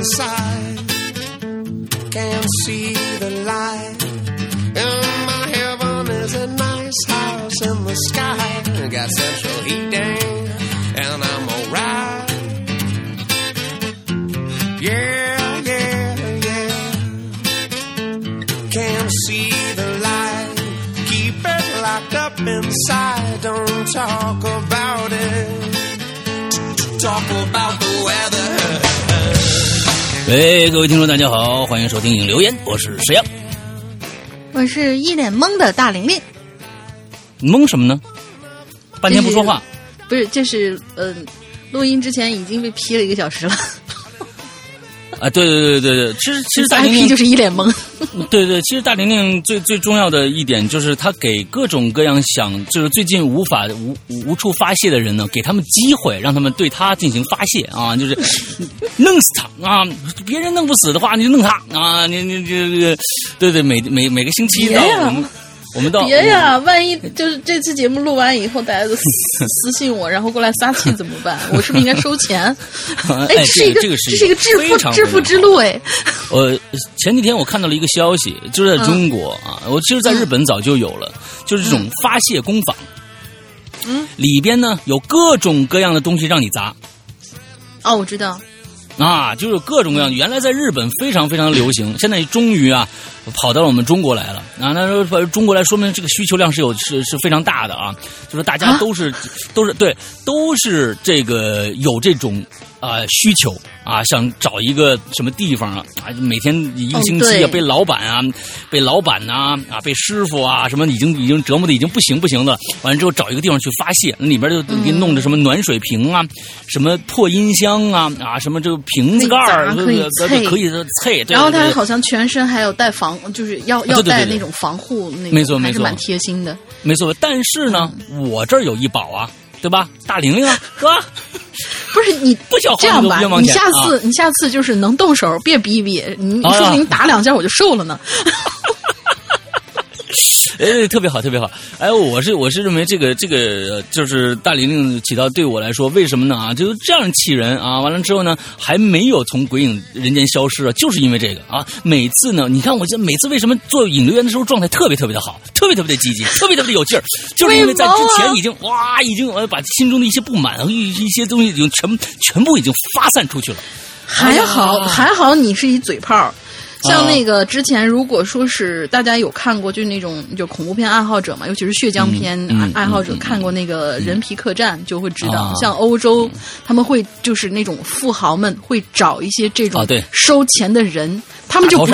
inside. Can't see the light. And my heaven is a nice house in the sky. Got central heating, and I'm alright. Yeah, yeah, yeah. Can't see the light. Keep it locked up inside. Don't talk about it. Talk about the. 喂，各位听众，大家好，欢迎收听影留言，我是石阳。我是一脸懵的大玲玲，懵什么呢？半天不说话，不是，这是呃，录音之前已经被批了一个小时了。啊，对对对对对，其实其实大玲玲就是一脸懵，对对，其实大玲玲最最重要的一点就是她给各种各样想就是最近无法无无处发泄的人呢，给他们机会，让他们对她进行发泄啊，就是 弄死他啊，别人弄不死的话，你就弄他啊，你你这这个，对对，每每每个星期到别呀我们我们到别呀！万一就是这次节目录完以后，大家都私 私信我，然后过来撒气怎么办？我是不是应该收钱？哎哎，这是一个这个是这是一个致富致富之路哎。呃，前几天我看到了一个消息，就是在中国啊，我其实在日本早就有了，就是这种发泄工坊。嗯，里边呢有各种各样的东西让你砸哦，我知道，啊，就是各种各样。原来在日本非常非常流行，现在终于啊跑到了我们中国来了。啊。那时候中国来，说明这个需求量是有是是非常大的啊，就是大家啊？都是、都是对都是这个有这种啊、需求啊，想找一个什么地方啊啊，每天一个哦星期啊、对被老板啊、被老板呐啊、被师傅啊什么已经已经折磨的已经不行不行的，完了之后找一个地方去发泄，那里边就给你弄着什么暖水瓶啊、什么破音箱啊啊、什么这个瓶子盖儿可以可以可以啐，对然后他好像全身还有带防，就是要要带那种防护那个，没错没错还是蛮贴心的。没错。但是呢，我这儿有一宝啊，对吧？大玲玲啊，是吧？不是你不小这样吧你下次、你下次就是能动手，别逼逼，你说不定打两下我就瘦了呢。哎，特别好，特别好。哎，我是我是认为这个这个呃就是大玲玲起到对我来说，为什么呢？啊，就是这样气人啊！完了之后呢，还没有从鬼影人间消失啊，就是因为这个啊。每次呢，你看我这每次为什么做引流员的时候状态特别特别的好，特别特别的积极，特别特别的有劲儿，就是因为在之前已经哇，已经呃把心中的一些不满和一一些东西已经全全部已经发散出去了。还好、哎还好你是一嘴炮儿。像啊那个之前，如果说是大家有看过，就是那种就恐怖片爱好者嘛，尤其是血浆片爱爱好者看过那个《人皮客栈》，就会知道啊，像欧洲他们会就是那种富豪们会找一些这种收钱的人，他们就不是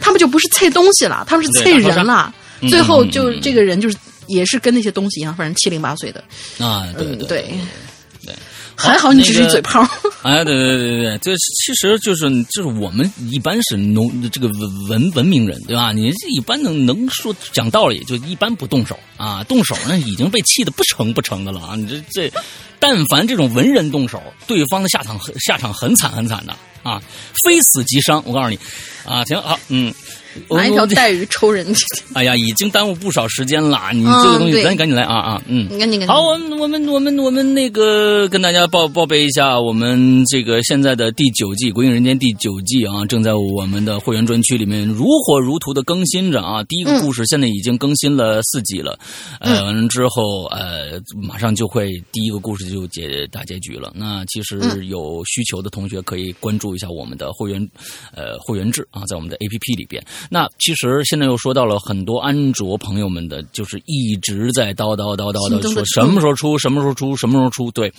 他们就不是蹭东西了，他们是菜对大逃杀人了。嗯最后就这个人就是也是跟那些东西一样，反正七零八碎的。啊，对。对。还好你只是嘴炮。哎，对对对对对，这其实就是就是我们一般是农这个文文文明人，对吧？你一般能能说讲道理，就一般不动手啊，动手呢已经被气得不成不成的了啊！你这这，但凡这种文人动手，对方的下场下场很惨很惨的啊，非死即伤。我告诉你，啊，行好，嗯，拿一条带鱼抽人，哎呀，已经耽误不少时间了，你这个东西赶紧赶紧来啊啊，嗯。你看那个好，我们我们我们我们那个跟大家报报备一下，我们这个现在的第九季《鬼影人间》第九季啊，正在我们的会员专区里面如火如荼的更新着啊。第一个故事现在已经更新了四集了，呃，完了之后呃，马上就会第一个故事就结大结局了。那其实有需求的同学可以关注一下我们的会员呃会员制啊，在我们的 A P P 里边。那其实现在又说到了很多安卓朋友们的，就是一直在叨叨叨叨的说什么时候出，什么时候出，什么时候出，对。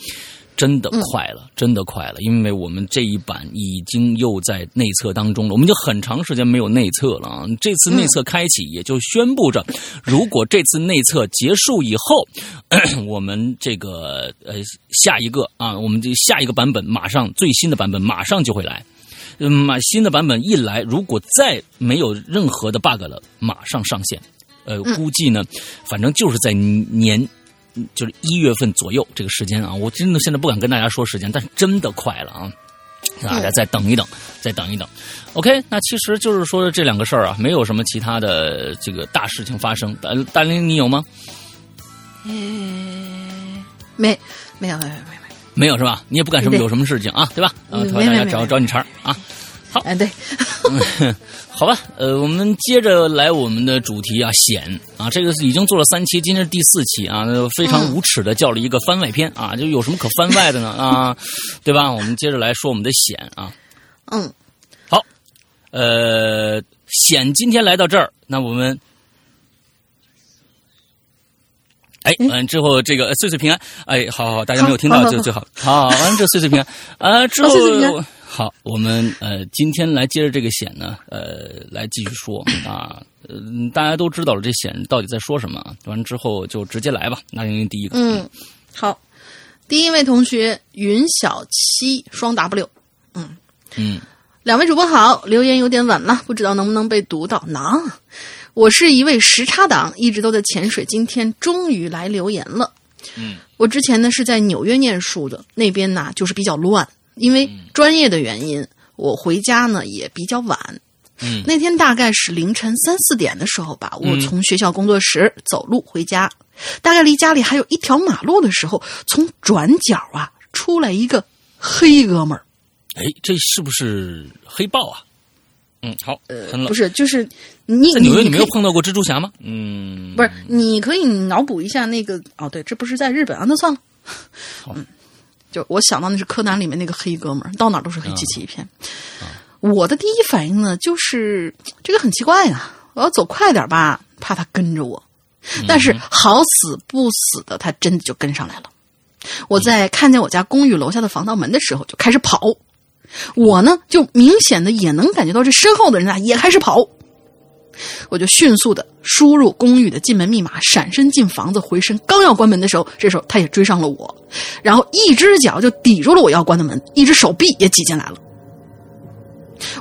真的快了，真的快了，因为我们这一版已经又在内测当中了，我们就很长时间没有内测了啊。这次内测开启，也就宣布着，如果这次内测结束以后，我们这个呃下一个啊，我们这下一个版本马上最新的版本马上就会来。嗯，买新的版本一来，如果再没有任何的 bug 了，马上上线。呃，估计呢，反正就是在年，就是一月份左右这个时间啊。我真的现在不敢跟大家说时间，但是真的快了啊！大家再等一等，再等一等。OK，那其实就是说这两个事儿啊，没有什么其他的这个大事情发生。大大林，你有吗？嗯没没有没有没有。没有是吧？你也不敢什么有什么事情啊，对吧？啊，嗯大家找找你茬啊。好。哎，对，好吧，呃，我们接着来我们的主题啊，险啊，这个是已经做了三期，今天是第四期啊，那非常无耻的叫了一个番外篇啊，就有什么可番外的呢 啊，对吧？我们接着来说我们的险啊，嗯，好，呃，险今天来到这儿，那我们。哎，完之后这个呃岁岁平安，哎，好好好，大家没有听到就最好。好，完这岁岁平安，啊，之后好我们呃今天来接着这个险呢，呃，来继续说啊，嗯、大家都知道了这险到底在说什么啊，完之后就直接来吧。那因为第一个，嗯，好，第一位同学云小七双 W，嗯。嗯，两位主播好，留言有点晚了，不知道能不能被读到。能，我是一位时差党，一直都在潜水，今天终于来留言了。嗯，我之前呢是在纽约念书的，那边呢就是比较乱，因为专业的原因，我回家呢也比较晚。嗯那天大概是凌晨三四点的时候吧，我从学校工作室走路回家，大概离家里还有一条马路的时候，从转角啊出来一个黑哥们儿。哎，这是不是黑豹啊？嗯，好，呃不。是，就是你在纽约你没有碰到过蜘蛛侠吗？嗯，不是，你可以脑补一下那个哦，对，这不是在日本啊，那算了。嗯，就我想到那是柯南里面那个黑哥们儿，到哪儿都是黑漆漆一片。我的第一反应呢，就是这个很奇怪呀、我要走快点吧，怕他跟着我。但是好死不死的，他真的就跟上来了。我在看见我家公寓楼下的防盗门的时候，就开始跑。我呢，就明显的也能感觉到这身后的人啊也开始跑。我就迅速的输入公寓的进门密码，闪身进房子，回身刚要关门的时候，这时候他也追上了我，然后一只脚就抵住了我要关的门，一只手臂也挤进来了。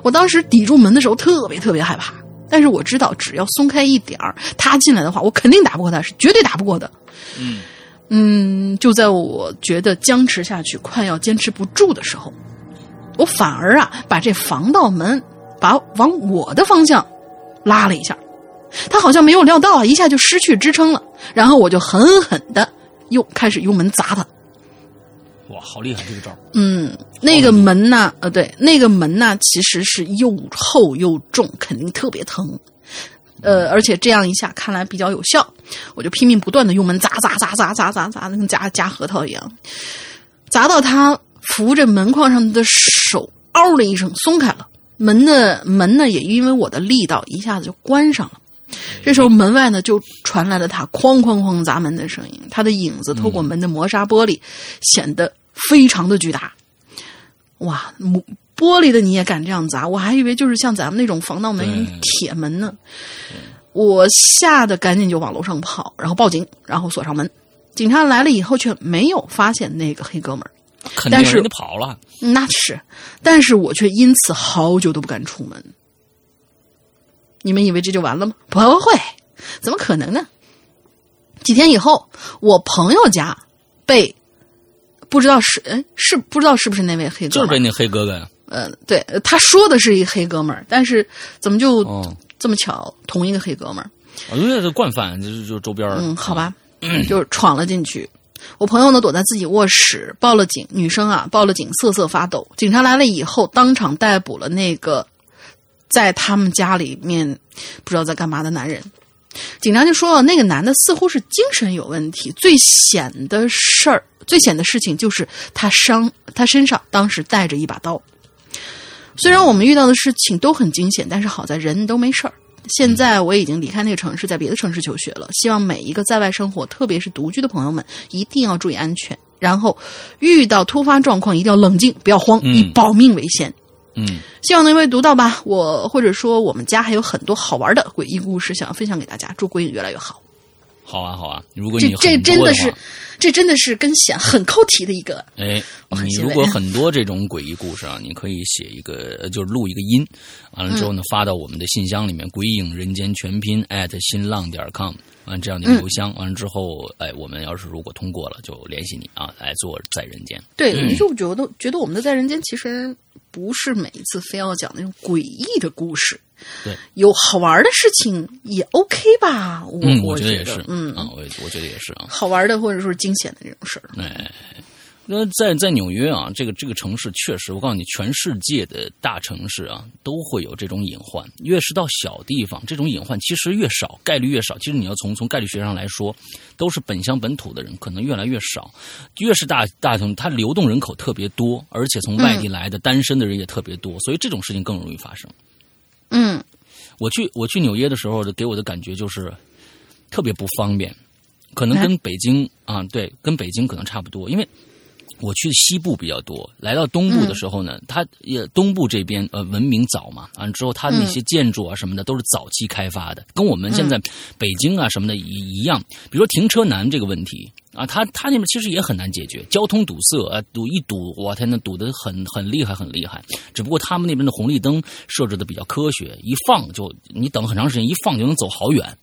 我当时抵住门的时候特别特别害怕，但是我知道只要松开一点儿，他进来的话，我肯定打不过他，是绝对打不过的。嗯嗯，就在我觉得僵持下去，快要坚持不住的时候，我反而啊把这防盗门把往我的方向拉了一下，他好像没有料到啊，一下就失去支撑了，然后我就狠狠的又开始用门砸他。哇，好厉害这个招。嗯，那个门呢？呃，对，那个门呢，其实是又厚又重，肯定特别疼。呃，而且这样一下看来比较有效，我就拼命不断的用门砸砸砸砸砸砸砸，跟夹夹核桃一样，砸到他扶着门框上的手，嗷的一声松开了。门的门呢，也因为我的力道一下子就关上了。这时候门外呢就传来了他哐哐哐砸门的声音，他的影子透过门的磨砂玻璃，显得非常的巨大。哇，磨玻璃的你也敢这样砸？我还以为就是像咱们那种防盗门铁门呢。我吓得赶紧就往楼上跑，然后报警，然后锁上门。警察来了以后却没有发现那个黑哥们儿，但是肯定人家跑了。那是，但是我却因此好久都不敢出门。你们以为这就完了吗？不会，怎么可能呢？几天以后，我朋友家被不知道是哎是不知道是不是那位黑哥，就是被那黑哥哥呀。呃，对，呃他说的是一黑哥们儿，但是怎么就哦，这么巧，同一个黑哥们儿？我觉得这惯犯就是就周边儿嗯，好吧，就是闯了进去。我朋友呢躲在自己卧室，报了警。女生啊报了警，瑟瑟发抖。警察来了以后，当场逮捕了那个在他们家里面不知道在干嘛的男人。警察就说，那个男的似乎是精神有问题。最险的事儿，最险的事情就是他伤，他身上当时带着一把刀。虽然我们遇到的事情都很惊险，但是好在人都没事儿。现在我已经离开那个城市，在别的城市求学了。希望每一个在外生活，特别是独居的朋友们，一定要注意安全。然后遇到突发状况，一定要冷静，不要慌，嗯以保命为先。嗯，希望能被读到吧。我或者说我们家还有很多好玩的诡异故事想要分享给大家。祝鬼影越来越好。好啊好啊。如果你这真的是话，这真的是跟险很扣题的一个。哎，你如果很多这种诡异故事啊，你可以写一个，呃就是录一个音，完了之后呢，发到我们的信箱里面，鬼影人间全拼 at 新浪点 com，完这样的邮箱，完了之后，哎，我们要是如果通过了，就联系你啊，来做在人间。对，你就觉得觉得我们的在人间其实不是每一次非要讲那种诡异的故事，对，有好玩的事情也 OK 吧？我、嗯，我觉得也是，嗯啊，我我觉得也是啊，好玩的或者说是惊险的这种事儿。哎。那在在纽约啊，这个这个城市确实，我告诉你，全世界的大城市啊都会有这种隐患。越是到小地方，这种隐患其实越少，概率越少。其实你要从从概率学上来说，都是本乡本土的人可能越来越少。越是大大城，它流动人口特别多，而且从外地来的单身的人也特别多，所以这种事情更容易发生。嗯，我去我去纽约的时候，给我的感觉就是特别不方便，可能跟北京啊，对，跟北京可能差不多，因为。我去西部比较多，来到东部的时候呢，它也东部这边呃文明早嘛，完之后它那些建筑啊什么的都是早期开发的，跟我们现在北京啊什么的一一样。比如说停车难这个问题啊，它它那边其实也很难解决，交通堵塞啊，堵一堵，我天呐，堵得很很厉害很厉害。只不过他们那边的红绿灯设置的比较科学，一放就你等很长时间，一放就能走好远。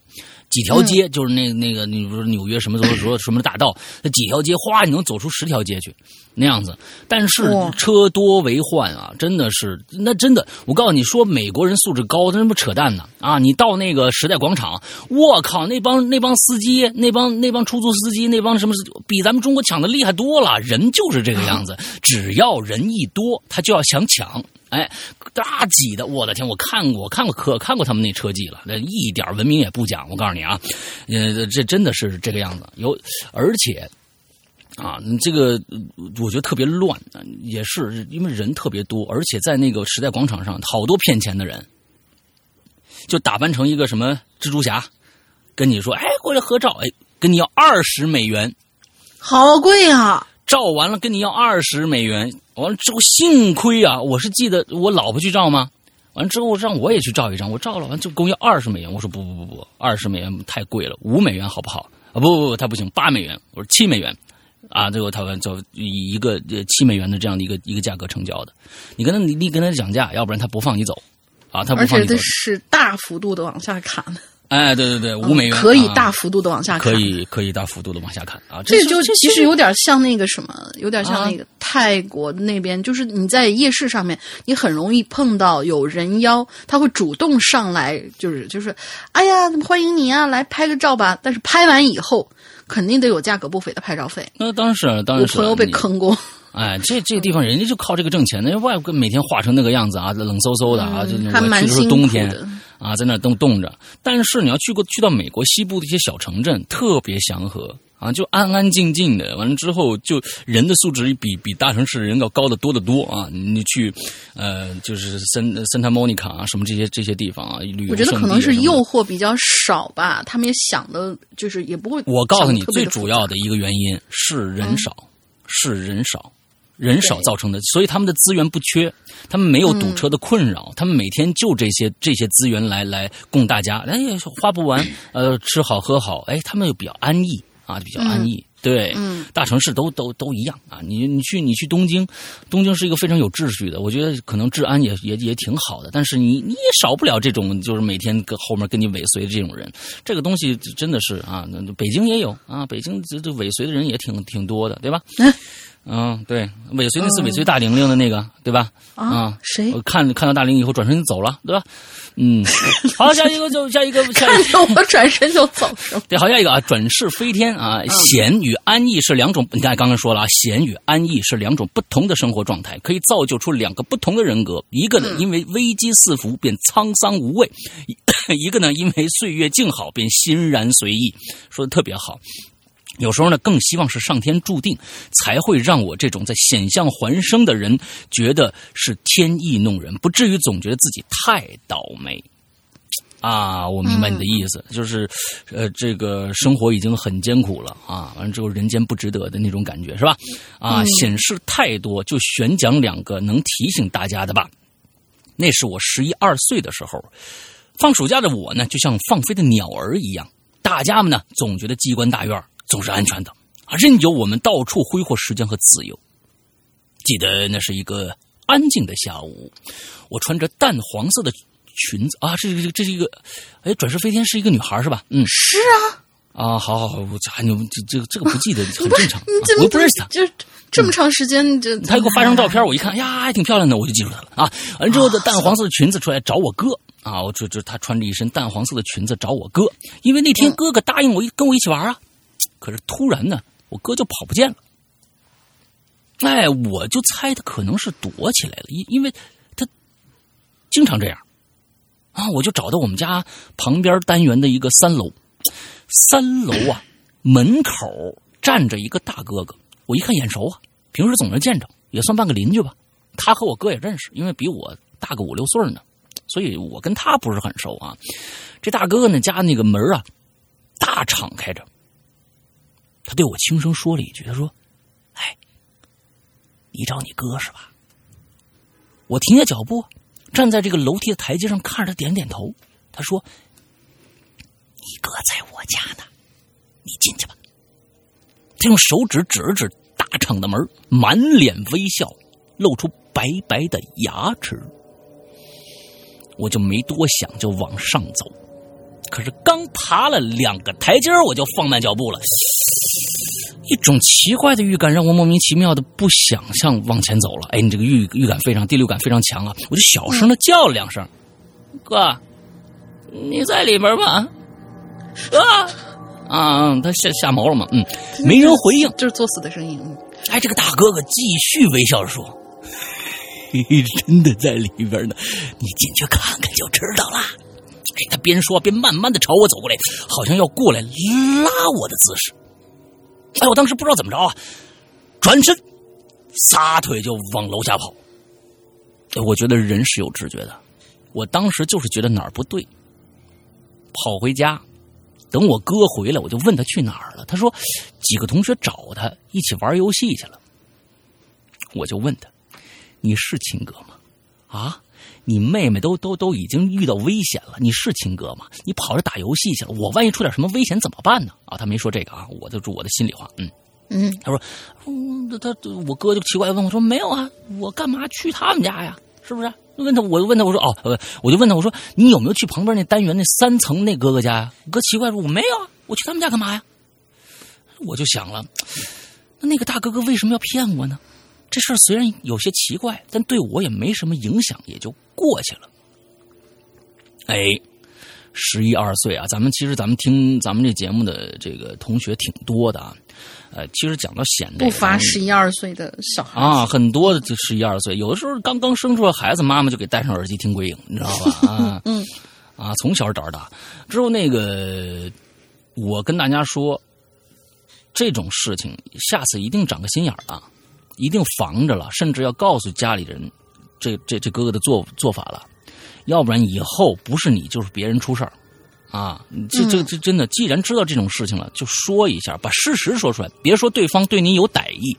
几条街就是那那个，你比如说纽约什么什么什么什么大道，那几条街哗，你能走出十条街去，那样子。但是车多为患啊，真的是那真的，我告诉你说，美国人素质高，那不扯淡呢啊！你到那个时代广场，我靠，那帮那帮司机，那帮那帮出租司机，那帮什么比咱们中国抢的厉害多了。人就是这个样子，只要人一多，他就要想抢。哎，大挤的，我的天！我看过，我看过，可看过他们那车技了，那一点文明也不讲。我告诉你啊，呃，这真的是这个样子。有，而且啊，这个我觉得特别乱，也是因为人特别多，而且在那个时代广场上，好多骗钱的人，就打扮成一个什么蜘蛛侠，跟你说：“哎，过来合照，哎，跟你要二十美元，好贵啊！”照完了跟你要二十美元。完了之后，幸亏啊，我是记得我老婆去照吗？完了之后让我也去照一张，我照了，完就跟我要二十美元。我说不不不不，二十美元太贵了，五美元好不好？啊不不不，他不行，八美元。我说七美元，啊，最后他们就以一个七美元的这样的一个一个价格成交的。你跟他你你跟他讲价，要不然他不放你走，啊，他不放你走。而且这是大幅度的往下砍。哎，对对对，五美元可以大幅度的往下看，可以可以大幅度的往下看啊！这就其实有点像那个什么，有点像那个泰国那边，就是你在夜市上面，你很容易碰到有人妖，他会主动上来，就是就是，哎呀，欢迎你啊，来拍个照吧。但是拍完以后，肯定得有价格不菲的拍照费。那当然是，当然是。我朋友被坑过。哎，这这个地方人家就靠这个挣钱那，外国每天画成那个样子啊，冷飕飕的啊，就我去的是冬天。啊，在那冻冻着，但是你要去过去到美国西部的一些小城镇，特别祥和啊，就安安静静的。完了之后，就人的素质比比大城市人要高得多得多啊！你去，呃，就是森森塔莫尼卡啊，什么这些这些地方啊，旅游我觉得可能是诱惑比较少吧，他们也想的，就是也不会。我告诉你，最主要的一个原因是人少，是人少。人少造成的，所以他们的资源不缺，他们没有堵车的困扰，他们每天就这些这些资源来来供大家，哎，花不完，呃，吃好喝好，哎，他们又比较安逸啊，比较安逸，对，大城市都都都一样啊，你你去你去东京，东京是一个非常有秩序的，我觉得可能治安也也也挺好的，但是你你也少不了这种就是每天跟后面跟你尾随的这种人，这个东西真的是啊，北京也有啊，北京这这尾随的人也挺挺多的，对吧？嗯，对，尾随那次尾随大玲玲的那个，对吧？啊，谁？我看看到大玲以后转身就走了，对吧？嗯，好，下一个 就下一个，看到我转身就走，对，好，下一个啊，转世飞天啊，闲与安逸是两种，你看刚刚说了啊，闲与安逸是两种不同的生活状态，可以造就出两个不同的人格。一个呢，因为危机四伏便沧桑无畏；一个呢，因为岁月静好便欣然随意。说的特别好。有时候呢，更希望是上天注定，才会让我这种在险象环生的人觉得是天意弄人，不至于总觉得自己太倒霉。啊，我明白你的意思，就是，呃，这个生活已经很艰苦了啊，完了之后人间不值得的那种感觉是吧？啊，显示太多，就选讲两个能提醒大家的吧。那是我十一二岁的时候，放暑假的我呢，就像放飞的鸟儿一样，大家们呢总觉得机关大院。总是安全的啊，任由我们到处挥霍时间和自由。记得那是一个安静的下午，我穿着淡黄色的裙子啊，这这这是一个，哎，转世飞天是一个女孩是吧？嗯，是啊。啊，好好好，我这你这这这个不记得 很正常，我不认识她，就这么长时间，这他给我发张照片，我一看，呀，还挺漂亮的，我就记住她了啊。完之后的淡黄色的裙子出来找我哥啊，我就就他穿着一身淡黄色的裙子找我哥，因为那天哥哥答应我一跟我一起玩啊。可是突然呢，我哥就跑不见了。哎，我就猜他可能是躲起来了，因因为他经常这样啊。我就找到我们家旁边单元的一个三楼，三楼啊门口站着一个大哥哥，我一看眼熟啊，平时总是见着，也算半个邻居吧。他和我哥也认识，因为比我大个五六岁呢，所以我跟他不是很熟啊。这大哥哥呢家那个门啊大敞开着，他对我轻声说了一句：“他说，哎，你找你哥是吧？”我停下脚步，站在这个楼梯的台阶上，看着他点点头。他说：“你哥在我家呢，你进去吧。”他用手指指了指大敞的门，满脸微笑，露出白白的牙齿。我就没多想，就往上走。可是刚爬了两个台阶我就放慢脚步了。一种奇怪的预感让我莫名其妙的不想向往前走了。哎，你这个预预感非常，第六感非常强啊！我就小声的叫了两声：“哥，你在里边吗？”啊，啊，他吓吓毛了吗？嗯，没人回应，就是作死的声音。哎，这个大哥哥继续微笑着说：“嘿 嘿，真的在里边呢，你进去看看就知道了。”哎，他边说边慢慢的朝我走过来，好像要过来拉我的姿势。哎，我当时不知道怎么着啊，转身撒腿就往楼下跑。我觉得人是有直觉的，我当时就是觉得哪儿不对，跑回家，等我哥回来，我就问他去哪儿了。他说几个同学找他一起玩游戏去了。我就问他，你是亲哥吗？啊？你妹妹都都都已经遇到危险了，你是亲哥吗？你跑着打游戏去了，我万一出点什么危险怎么办呢？啊，他没说这个啊，我就说我的心里话，嗯嗯，他说，嗯，他我哥就奇怪问我说，没有啊，我干嘛去他们家呀？是不是？问他，我就问他，我说哦，我就问他，我说你有没有去旁边那单元那三层那哥哥家呀？哥奇怪说，我没有啊，我去他们家干嘛呀？我就想了，那那个大哥哥为什么要骗我呢？这事儿虽然有些奇怪，但对我也没什么影响，也就过去了。哎，十一二岁啊，咱们其实咱们听咱们这节目的这个同学挺多的啊。呃，其实讲到显这不乏十一二岁的小孩啊，很多的就十一二岁，有的时候刚刚生出来孩子，妈妈就给戴上耳机听鬼影，你知道吧？啊，嗯，啊，从小胆儿大。之后那个，我跟大家说，这种事情下次一定长个心眼儿了。一定防着了，甚至要告诉家里人，这这这哥哥的做做法了，要不然以后不是你就是别人出事儿，啊，这这这真的，既然知道这种事情了，就说一下，把事实说出来，别说对方对你有歹意，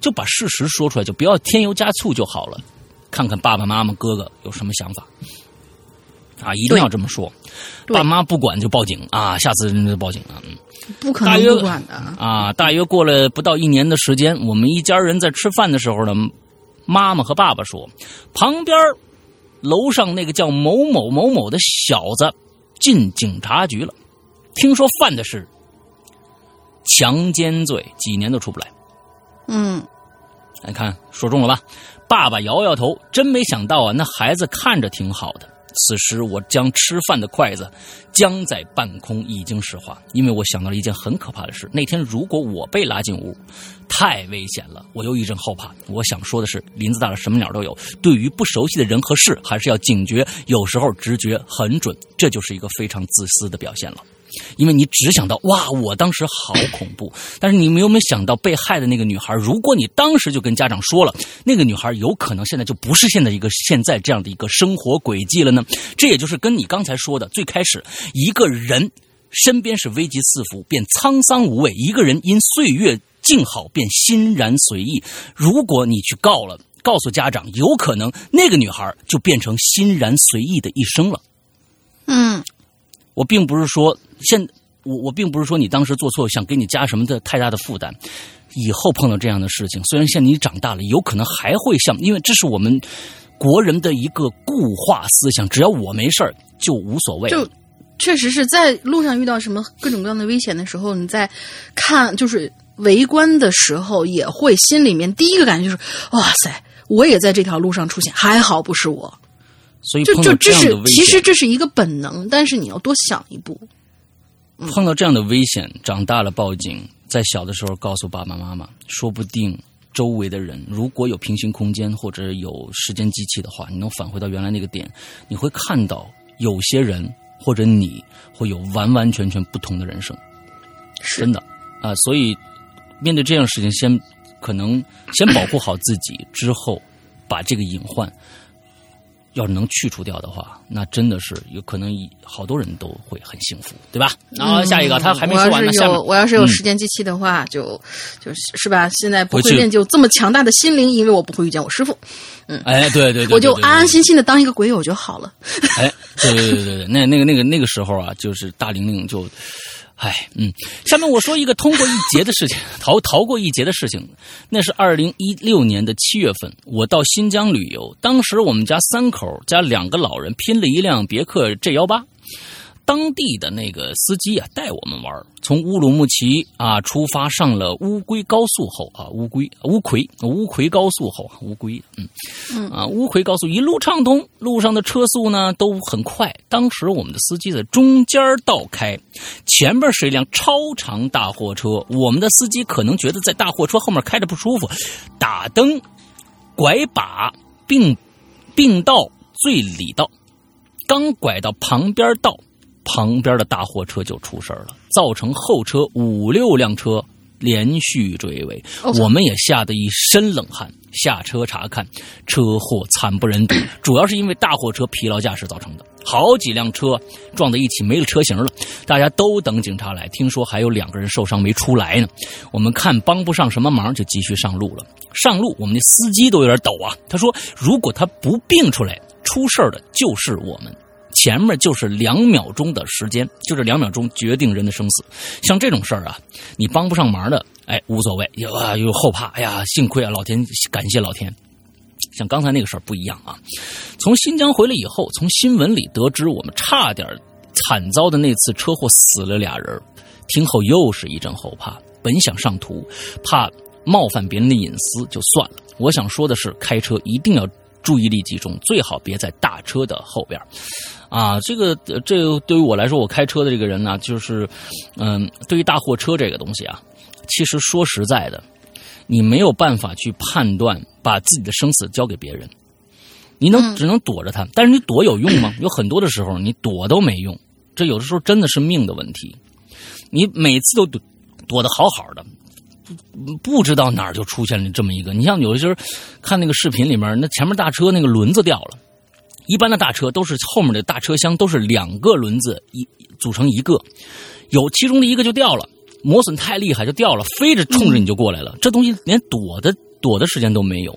就把事实说出来，就不要添油加醋就好了，看看爸爸妈妈哥哥有什么想法，啊，一定要这么说，爸妈不管就报警啊，下次就报警啊，嗯。不可能不管的啊！大约过了不到一年的时间，我们一家人在吃饭的时候呢，妈妈和爸爸说，旁边楼上那个叫某某某某的小子进警察局了，听说犯的是强奸罪，几年都出不来。嗯，来看说中了吧？爸爸摇摇头，真没想到啊，那孩子看着挺好的。此时，我将吃饭的筷子僵在半空，已经石化。因为我想到了一件很可怕的事：那天如果我被拉进屋，太危险了。我又一阵后怕。我想说的是，林子大了，什么鸟都有。对于不熟悉的人和事，还是要警觉。有时候直觉很准，这就是一个非常自私的表现了。因为你只想到哇，我当时好恐怖，但是你们有没有想到被害的那个女孩？如果你当时就跟家长说了，那个女孩有可能现在就不是现在一个现在这样的一个生活轨迹了呢？这也就是跟你刚才说的，最开始一个人身边是危机四伏，便沧桑无畏；一个人因岁月静好，便欣然随意。如果你去告了，告诉家长，有可能那个女孩就变成欣然随意的一生了。嗯，我并不是说。现我我并不是说你当时做错，想给你加什么的太大的负担。以后碰到这样的事情，虽然现在你长大了，有可能还会像，因为这是我们国人的一个固化思想，只要我没事儿就无所谓。就确实是在路上遇到什么各种各样的危险的时候，你在看就是围观的时候，也会心里面第一个感觉就是哇塞，我也在这条路上出现，还好不是我。所以就就这是其实这是一个本能，但是你要多想一步。碰到这样的危险，长大了报警，在小的时候告诉爸爸妈妈，说不定周围的人，如果有平行空间或者有时间机器的话，你能返回到原来那个点，你会看到有些人或者你会有完完全全不同的人生，真的。啊、所以面对这样的事情，先可能先保护好自己，之后把这个隐患。要是能去除掉的话，那真的是有可能好多人都会很幸福，对吧？然后下一个，他还没说完呢。我要是下面有我要是有嗯时间机器的话，就就是是吧？现在不会练就这么强大的心灵，因为我不会遇见我师傅，嗯哎，对对对对，我就安安心心的当一个鬼友就好了。哎，对对对对对，那那个那个那个时候啊，就是大玲玲就，哎，嗯，下面我说一个通过一劫的事情，逃逃过一劫的事情。那是二零一六年的七月份，我到新疆旅游，当时我们家三口加两个老人拼了一辆别克 G 幺八。当地的那个司机啊，带我们玩儿从乌鲁木齐啊出发，上了乌龟高速后啊，乌龟乌奎乌奎高速后啊，乌龟嗯啊乌奎高速一路畅通，路上的车速呢都很快。当时我们的司机在中间道开，前面是一辆超长大货车，我们的司机可能觉得在大货车后面开着不舒服，打灯、拐把并并道最里道，刚拐到旁边道。旁边的大货车就出事了，造成后车五六辆车连续追尾，哦我们也吓得一身冷汗。下车查看，车祸惨不忍睹，主要是因为大货车疲劳驾驶造成的。好几辆车撞在一起，没了车型了，大家都等警察来。听说还有两个人受伤没出来呢。我们看帮不上什么忙，就继续上路了。上路，我们的司机都有点抖啊。他说，如果他不病出来，出事儿的就是我们。前面就是两秒钟的时间，就这两秒钟决定人的生死。像这种事儿啊，你帮不上忙的，哎，无所谓，有啊有后怕，哎呀，幸亏啊，老天，感谢老天。像刚才那个事儿不一样啊，从新疆回来以后，从新闻里得知我们差点惨遭的那次车祸死了俩人，听后又是一阵后怕。本想上图，怕冒犯别人的隐私，就算了。我想说的是，开车一定要注意力集中，最好别在大车的后边。啊，这个呃这个对于我来说，我开车的这个人呢，就是，嗯，对于大货车这个东西啊，其实说实在的，你没有办法去判断，把自己的生死交给别人，你能只能躲着他，但是你躲有用吗？有很多的时候你躲都没用，这有的时候真的是命的问题。你每次都躲躲得好好的，不知道哪儿就出现了这么一个。你像有的时候看那个视频里面，那前面大车那个轮子掉了。一般的大车都是后面的大车厢都是两个轮子一组成一个，有其中的一个就掉了，磨损太厉害就掉了，飞着冲着你就过来了。这东西连躲的躲的时间都没有，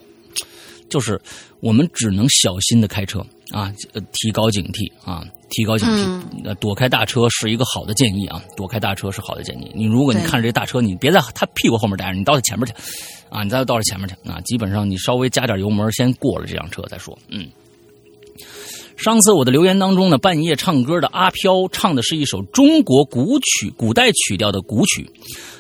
就是我们只能小心的开车啊，提高警惕啊，提高警惕。呃，躲开大车是一个好的建议啊，躲开大车是好的建议。你如果你看着这大车，你别在他屁股后面待着，你到他前面去啊，你再到他前面去啊，基本上你稍微加点油门，先过了这辆车再说，嗯。上次我的留言当中呢，半夜唱歌的阿飘唱的是一首中国古曲、古代曲调的古曲，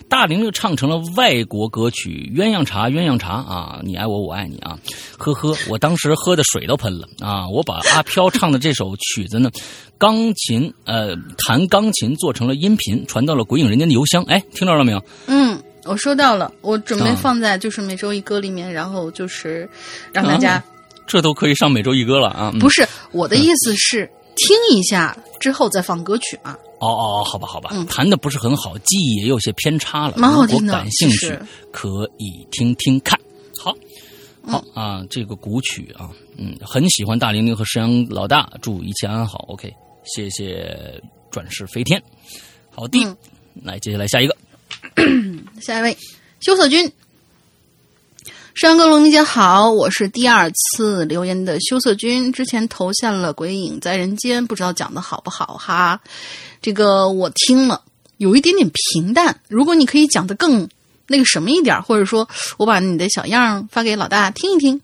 大玲玲唱成了外国歌曲《鸳鸯茶》，鸳鸯茶啊，你爱我，我爱你啊，呵呵，我当时喝的水都喷了啊！我把阿飘唱的这首曲子呢，钢琴呃弹钢琴做成了音频，传到了鬼影人间的邮箱，哎，听到了没有？嗯，我收到了，我准备啊放在就是每周一歌里面，然后就是让大家、这都可以上每周一歌了啊！嗯不是我的意思是听一下之后再放歌曲嘛。哦哦，好吧，好吧，嗯弹的不是很好，记忆也有些偏差了。蛮好如果听的感兴趣可以听听看。好，好、嗯啊，这个古曲啊，嗯，很喜欢大玲玲和石阳老大，祝一切安好。OK，谢谢转世飞天。好的，嗯来接下来下一个，下一位，羞涩君。山哥龙明姐好，我是第二次留言的羞涩君，之前投下了《鬼影在人间》，不知道讲的好不好哈。这个我听了，有一点点平淡。如果你可以讲的更那个什么一点儿，或者说我把你的小样儿发给老大听一听，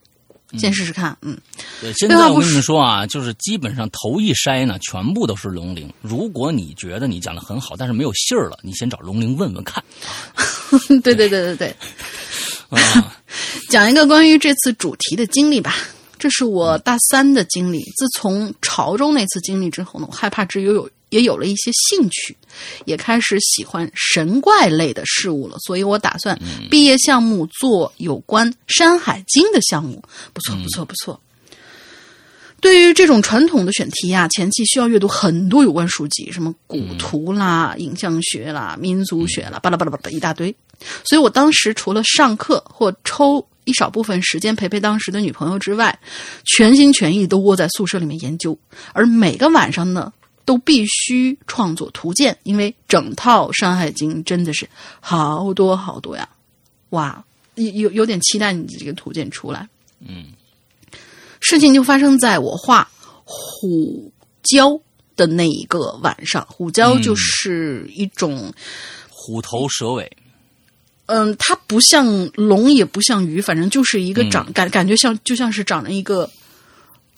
先试试看。嗯，对，现在我跟你们说啊，就是基本上头一筛呢，全部都是龙鳞。如果你觉得你讲的很好，但是没有信儿了，你先找龙鳞问问看。对对对对对，啊，讲一个关于这次主题的经历吧。这是我大三的经历。自从潮州那次经历之后呢，我害怕之余有也有了一些兴趣，也开始喜欢神怪类的事物了。所以我打算毕业项目做有关《山海经》的项目。不错，不错，不错。对于这种传统的选题呀、前期需要阅读很多有关书籍，什么古图啦、影像学啦、民族学啦，巴拉巴拉巴拉一大堆。所以我当时除了上课或抽一少部分时间陪陪当时的女朋友之外，全心全意都窝在宿舍里面研究。而每个晚上呢，都必须创作图鉴，因为整套《山海经》真的是好多好多呀！哇，有有有点期待你这个图鉴出来。嗯事情就发生在我画虎蛟的那一个晚上。虎蛟就是一种，虎头蛇尾，嗯，它不像龙，也不像鱼，反正就是一个长、感感觉像就像是长了一个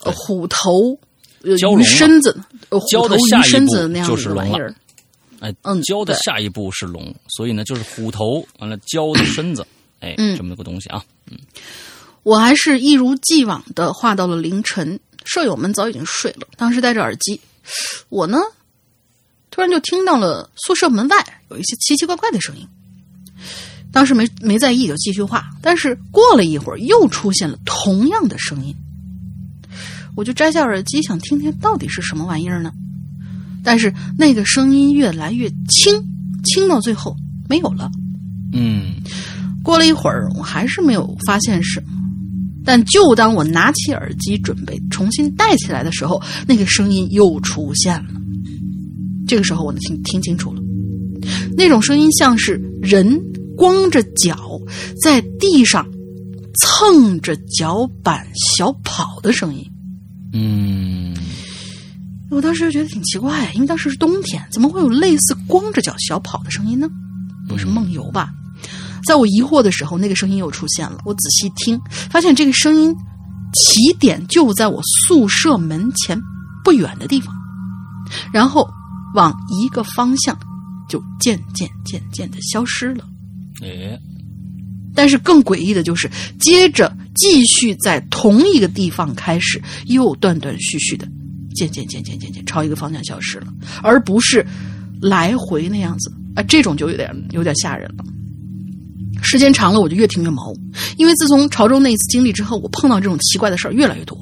呃虎头。呃鱼身子，呃虎头蛟的下鱼身一步子那样子就是龙了的玩意儿，哎，嗯对蛟的下一步是龙，所以呢，就是虎头完了蛟的身子，哎，嗯这么个东西啊。嗯我还是一如既往的画到了凌晨，舍友们早已经睡了，当时戴着耳机，我呢，突然就听到了宿舍门外有一些奇奇怪怪的声音。当时没没在意，就继续画。但是过了一会儿，又出现了同样的声音，我就摘下耳机，想听听到底是什么玩意儿呢？但是那个声音越来越轻，轻到最后没有了。嗯过了一会儿，我还是没有发现什么。但就当我拿起耳机准备重新戴起来的时候，那个声音又出现了。这个时候我能听听清楚了，那种声音像是人光着脚在地上蹭着脚板小跑的声音。嗯我当时就觉得挺奇怪，因为当时是冬天，怎么会有类似光着脚小跑的声音呢？不是梦游吧？在我疑惑的时候，那个声音又出现了。我仔细听，发现这个声音起点就在我宿舍门前不远的地方，然后往一个方向就渐渐渐渐的消失了。哎但是更诡异的就是，接着继续在同一个地方开始，又断断续续的，渐渐渐渐渐渐朝一个方向消失了，而不是来回那样子啊，这种就有点有点吓人了。时间长了，我就越听越毛，因为自从潮州那一次经历之后，我碰到这种奇怪的事儿越来越多。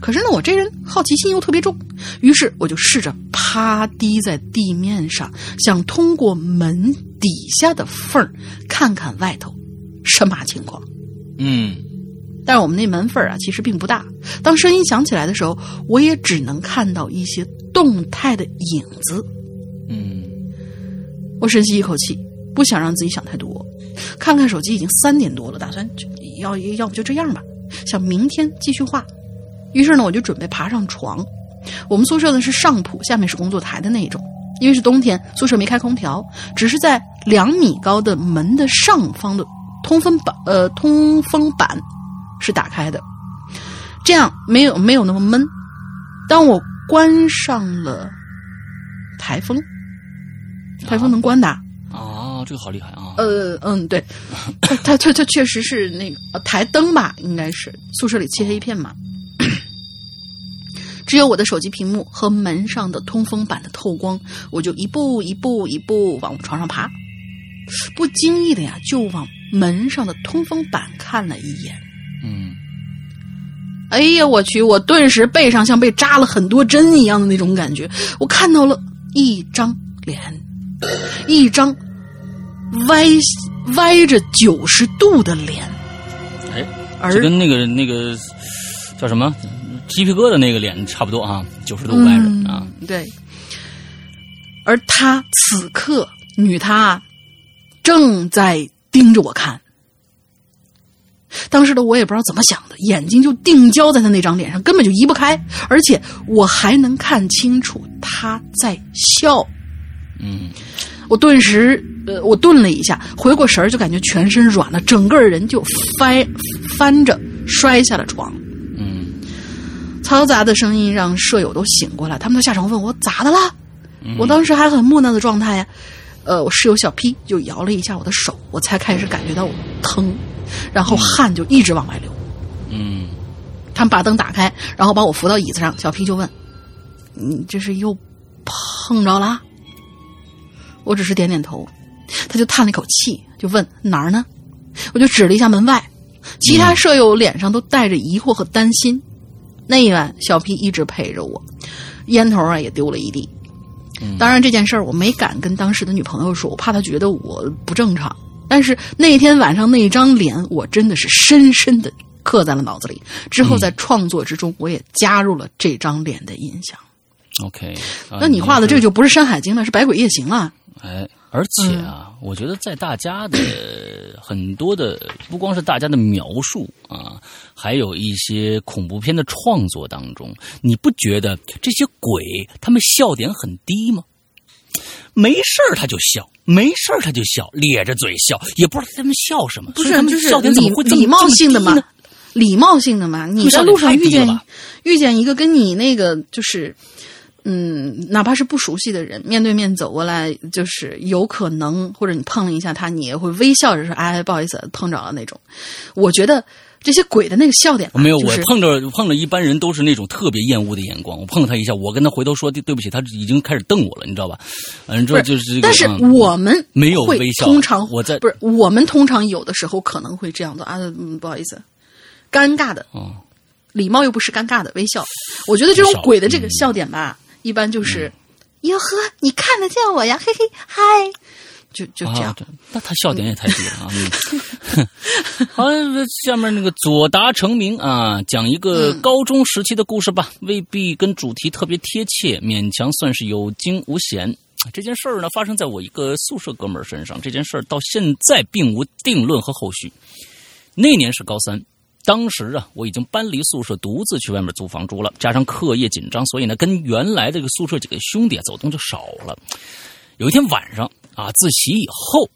可是呢，我这人好奇心又特别重，于是我就试着趴低在地面上，想通过门底下的缝儿看看外头什么情况。嗯但是我们那门缝儿啊，其实并不大。当声音响起来的时候，我也只能看到一些动态的影子。嗯我深吸一口气，不想让自己想太多。看看手机，已经三点多了，打算就要要不就这样吧，想明天继续画。于是呢，我就准备爬上床。我们宿舍呢是上铺，下面是工作台的那一种。因为是冬天，宿舍没开空调，只是在两米高的门的上方的通风板呃通风板是打开的，这样没有没有那么闷。当我关上了台风，台风能关的啊。啊，这个好厉害啊！呃嗯，对，它它它它确实是那个呃台灯吧，应该是宿舍里漆黑一片嘛。只有我的手机屏幕和门上的通风板的透光，我就一步一步一步往床上爬，不经意的呀，就往门上的通风板看了一眼。嗯哎呀，我去！我顿时背上像被扎了很多针一样的那种感觉。我看到了一张脸，一张歪歪着九十度的脸，哎，而这跟那个那个叫什么鸡皮疙瘩那个脸差不多啊，九十度歪着啊。嗯，对。而他此刻，女他正在盯着我看。当时的我也不知道怎么想的，眼睛就定焦在他那张脸上，根本就移不开，而且我还能看清楚他在笑。嗯我顿时，呃，我顿了一下，回过神儿，就感觉全身软了，整个人就翻翻着摔下了床。嗯嘈杂的声音让舍友都醒过来，他们都下床问我咋的了。我当时还很木讷的状态呀，呃，我室友小 P 就摇了一下我的手，我才开始感觉到我疼，然后汗就一直往外流。嗯他们把灯打开，然后把我扶到椅子上，小 P 就问：“你这是又碰着啦？我只是点点头，他就叹了一口气，就问哪儿呢？我就指了一下门外，其他舍友脸上都带着疑惑和担心。那一晚，小 P 一直陪着我，烟头啊也丢了一地。当然这件事儿我没敢跟当时的女朋友说，我怕她觉得我不正常。但是那天晚上那张脸，我真的是深深的刻在了脑子里。之后在创作之中，我也加入了这张脸的印象。OK，啊那你画的这个就不是《山海经》了，是《百鬼夜行》了。哎，而且啊，我觉得在大家的很多的，不光是大家的描述啊，还有一些恐怖片的创作当中，你不觉得这些鬼他们笑点很低吗？没事儿他就笑，没事儿他就笑，咧着嘴笑，也不知道他们笑什么。不是，他们就是笑点怎么会这么礼礼貌性的嘛？礼貌性的嘛。你在路上遇见遇见一个跟你那个就是，嗯，哪怕是不熟悉的人，面对面走过来，就是有可能或者你碰了一下他，你也会微笑着说：“哎，不好意思，碰着了那种。”我觉得这些鬼的那个笑点啊、没有，就是我碰着碰着一般人都是那种特别厌恶的眼光。我碰了他一下，我跟他回头说对对不起，他已经开始瞪我了，你知道吧？嗯，这就是这个。但是嗯我们没有会微笑通常我在不是我们通常有的时候可能会这样的啊，嗯，不好意思，尴尬的，哦礼貌又不是尴尬的微笑。我觉得这种鬼的这个笑点吧，一般就是哟呵，你看得见我呀，嘿嘿嗨，就就这样那他笑点也太低了啊！嗯 好，下面那个左达成名啊，讲一个嗯高中时期的故事吧，未必跟主题特别贴切，勉强算是有惊无险。这件事儿呢，发生在我一个宿舍哥们儿身上。这件事儿到现在并无定论和后续。那年是高三，当时啊，我已经搬离宿舍，独自去外面租房住了，加上课业紧张，所以呢，跟原来这个宿舍几个兄弟走动就少了。有一天晚上啊，自习以后，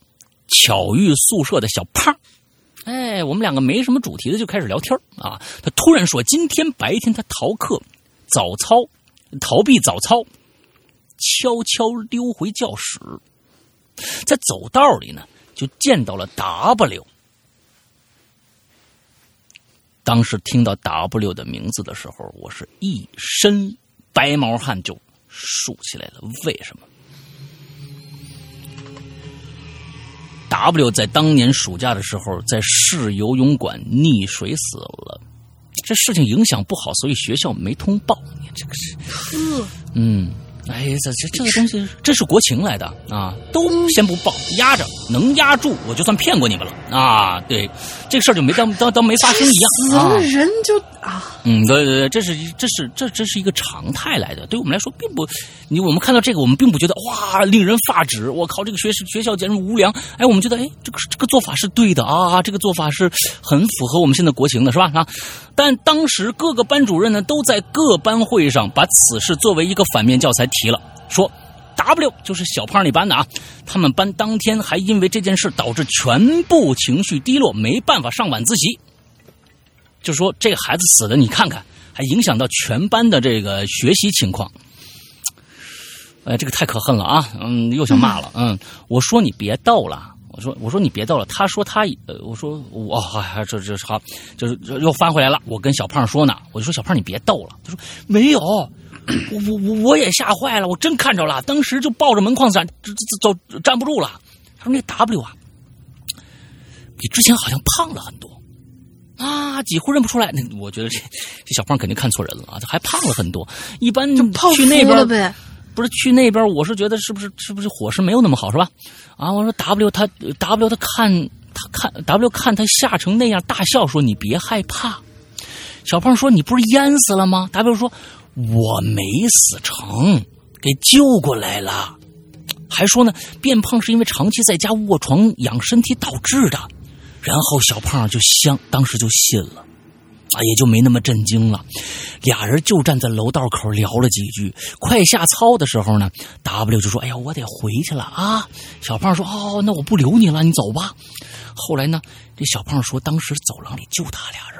巧遇宿舍的小胖。哎，我们两个没什么主题的就开始聊天啊。他突然说，今天白天他逃课、早操、逃避早操，悄悄溜回教室，在走道里呢就见到了 W。当时听到 W 的名字的时候，我是一身白毛汗就竖起来了。为什么？W 在当年暑假的时候，在市游泳馆溺水死了。这事情影响不好，所以学校没通报。你这个是，嗯，哎，这这这个东西，这是国情来的啊，都先不报，压着，能压住我就算骗过你们了啊。对，这个事儿就没当当当没发生一样啊了。人就啊，嗯，对对对，这是这是这这是一个常态来的，对我们来说并不，你我们看到这个，我们并不觉得哇令人发指，我靠，这个学学校简直无良，哎，我们觉得哎这个这个做法是对的啊，这个做法是很符合我们现在国情的，是吧？啊，但当时各个班主任呢都在各班会上把此事作为一个反面教材提了，说 W 就是小胖那班的啊，他们班当天还因为这件事导致全部情绪低落，没办法上晚自习。就说这个孩子死的，你看看，还影响到全班的这个学习情况。哎，这个太可恨了啊！嗯，又想骂了。嗯，我说你别逗了，我说我说你别逗了。他说他，呃，我说我啊，这这好，就是又翻回来了。我跟小胖说呢，我就说小胖你别逗了。他说没有，我我我我也吓坏了，我真看着了，当时就抱着门框站，走站不住了。他说那 W 啊，比之前好像胖了很多。啊，几乎认不出来。那我觉得这这小胖肯定看错人了啊，他还胖了很多。一般泡去那边了呗。不是去那边，我是觉得是不是是不是伙食没有那么好是吧？啊，我说 W 他 W 他看他看 W 看他吓成那样，大笑说：“你别害怕。”小胖说：“你不是淹死了吗？”W 说：“我没死成，给救过来了。”还说呢，变胖是因为长期在家卧床养身体导致的。然后小胖就相当时就信了，啊，也就没那么震惊了。俩人就站在楼道口聊了几句。快下操的时候呢，W 就说：“哎呀，我得回去了啊。”小胖说：“哦，那我不留你了，你走吧。”后来呢，这小胖说，当时走廊里就他俩人，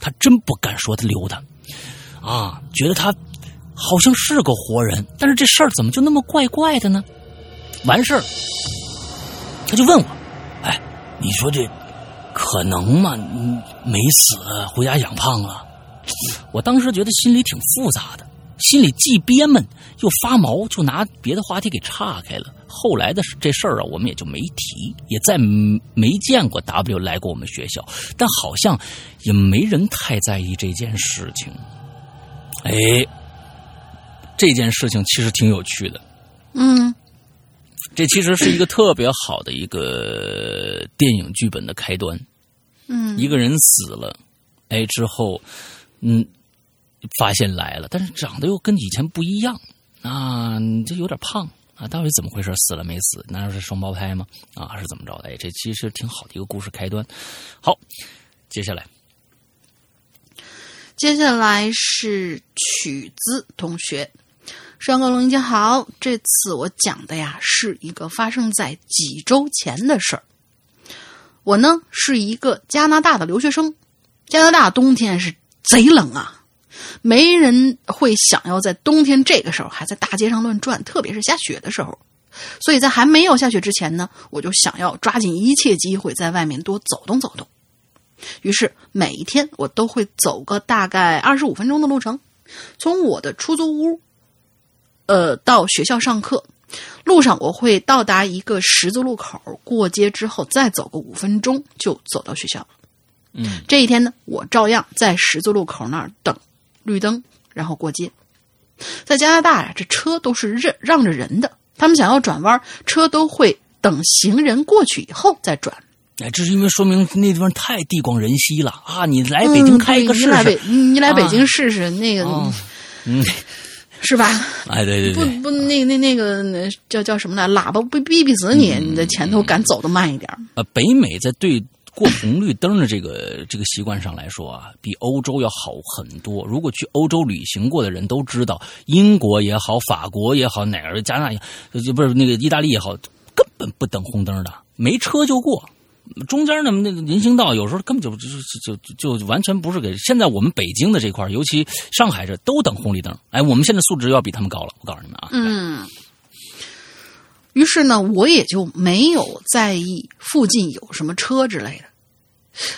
他真不敢说他留他，啊，觉得他好像是个活人，但是这事儿怎么就那么怪怪的呢？完事儿，他就问我：“哎，你说这？”可能吗？没死，回家养胖了。我当时觉得心里挺复杂的心里既憋闷又发毛，就拿别的话题给岔开了。后来的这事儿啊，我们也就没提，也再没见过 W 来过我们学校，但好像也没人太在意这件事情。哎，这件事情其实挺有趣的。嗯这其实是一个特别好的一个电影剧本的开端。嗯一个人死了，哎，之后，嗯，发现来了，但是长得又跟以前不一样啊，你这有点胖啊，到底怎么回事？死了没死？难道是双胞胎吗？啊，还是怎么着的？哎，这其实挺好的一个故事开端。好，接下来，接下来是曲子同学，上课龙姐好，这次我讲的呀是一个发生在几周前的事儿。我呢是一个加拿大的留学生，加拿大冬天是贼冷啊，没人会想要在冬天这个时候还在大街上乱转，特别是下雪的时候。所以在还没有下雪之前呢，我就想要抓紧一切机会在外面多走动走动。于是每一天我都会走个大概二十五分钟的路程，从我的出租屋，呃，到学校上课。路上我会到达一个十字路口，过街之后再走个五分钟就走到学校了。嗯，这一天呢，我照样在十字路口那儿等绿灯，然后过街。在加拿大呀，这车都是让让着人的，他们想要转弯，车都会等行人过去以后再转。哎，这是因为说明那地方太地广人稀了啊！你来北京开一个试嗯你来北试，你来北京试试、那个、哦嗯，是吧？哎，对对不对，不不，那那那个那叫叫什么来？喇叭不逼逼死你，嗯你的前头敢走的慢一点儿。呃，北美在对过红绿灯的这个这个习惯上来说啊，比欧洲要好很多。如果去欧洲旅行过的人都知道，英国也好，法国也好，哪儿加拿大就不是那个意大利也好，根本不等红灯的，没车就过。中间那么，那个人行道有时候根本就就就就就完全不是给。现在我们北京的这块儿，尤其上海这都等红绿灯。哎，我们现在素质要比他们高了，我告诉你们啊。嗯，于是呢，我也就没有在意附近有什么车之类的。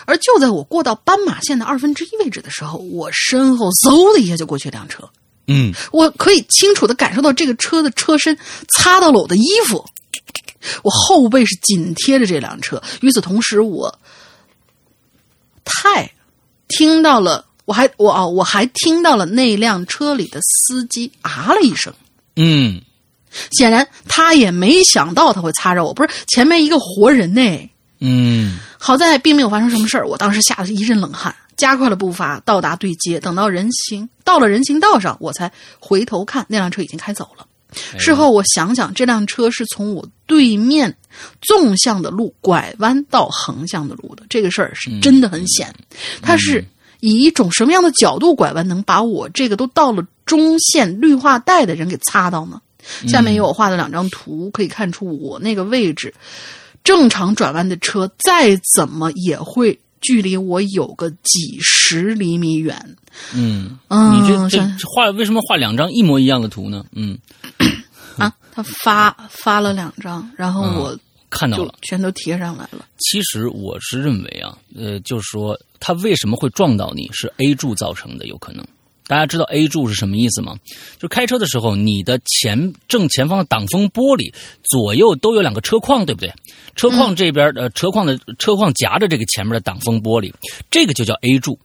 而就在我过到斑马线的二分之一位置的时候，我身后嗖的一下就过去一辆车，嗯，我可以清楚的感受到这个车的车身擦到了我的衣服，我后背是紧贴着这辆车。与此同时，我太听到了，我还我哦，我还听到了那辆车里的司机啊了一声。嗯，显然他也没想到他会擦着我，不是前面一个活人呢。嗯，好在并没有发生什么事儿，我当时吓得一阵冷汗，加快了步伐到达对街。等到人行到了人行道上，我才回头看，那辆车已经开走了。事后我想想，这辆车是从我对面纵向的路拐弯到横向的路的，这个事儿是真的很险。它是以一种什么样的角度拐弯，能把我这个都到了中线绿化带的人给擦到呢？下面有我画的两张图，可以看出我那个位置，正常转弯的车再怎么也会距离我有个几十厘米远。嗯，嗯，你这这像画为什么画两张一模一样的图呢？嗯，啊，他发发了两张，然后嗯我就看到了。全都贴上来了。其实我是认为啊，呃，就是说他为什么会撞到你是 A 柱造成的，有可能。大家知道 A 柱是什么意思吗？就开车的时候，你的前正前方的挡风玻璃左右都有两个车框，对不对？车框这边呃，车框的车框夹着这个前面的挡风玻璃，这个就叫 A 柱。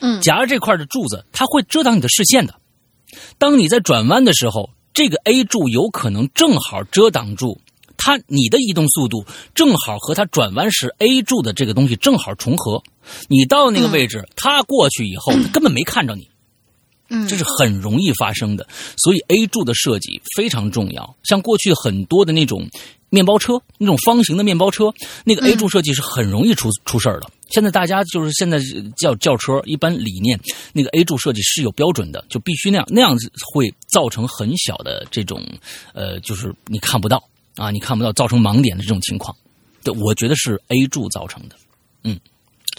嗯夹着这块的柱子，它会遮挡你的视线的。当你在转弯的时候，这个 A 柱有可能正好遮挡住它，你的移动速度正好和它转弯时 A 柱的这个东西正好重合。你到那个位置，它过去以后，它根本没看着你。嗯，这是很容易发生的，所以 A 柱的设计非常重要。像过去很多的那种面包车，那种方形的面包车，那个 A 柱设计是很容易出、出事儿的。现在大家就是现在叫轿车，一般理念那个 A 柱设计是有标准的，就必须那样，那样子会造成很小的这种呃，就是你看不到啊，你看不到，造成盲点的这种情况。对，我觉得是 A 柱造成的。嗯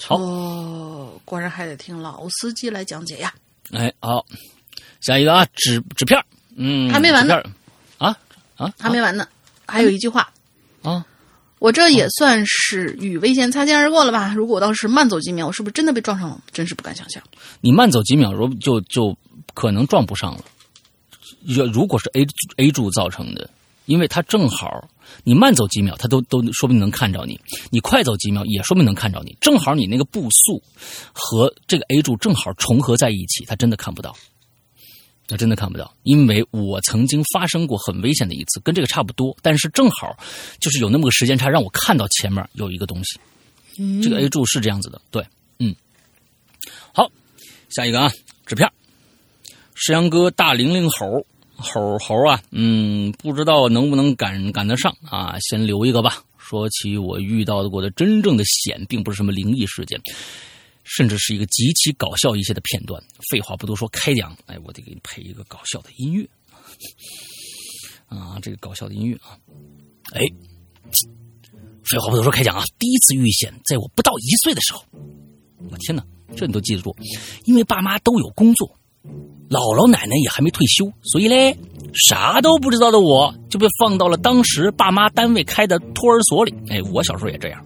好哦，果然还得听老司机来讲解呀。哎，好，下一个啊，纸纸片儿。嗯，还没完呢。啊？啊，还没完呢，还有一句话，啊，我这也算是与危险擦肩而过了吧？如果我当时慢走几秒，我是不是真的被撞上了？真是不敢想象。你慢走几秒如就就可能撞不上了。如果是 A A 柱造成的，因为它正好你慢走几秒，他都都说不定能看着你；你快走几秒，也说不定能看着你。正好你那个步速和这个 A 柱正好重合在一起，他真的看不到。他真的看不到，因为我曾经发生过很危险的一次，跟这个差不多，但是正好就是有那么个时间差，让我看到前面有一个东西。这个 A 柱是这样子的，对，嗯。好，下一个啊，纸片。石阳哥，大玲玲猴猴猴啊，嗯，不知道能不能赶赶得上啊？先留一个吧。说起我遇到过的真正的险，并不是什么灵异事件。甚至是一个极其搞笑一些的片段。废话不多说，开讲。哎，我得给你配一个搞笑的音乐啊！这个搞笑的音乐啊！哎，废话不多说，开讲啊！第一次遇险，在我不到一岁的时候。我天哪，这你都记得住？因为爸妈都有工作，姥姥奶奶也还没退休，所以嘞，啥都不知道的我就被放到了当时爸妈单位开的托儿所里。哎，我小时候也这样。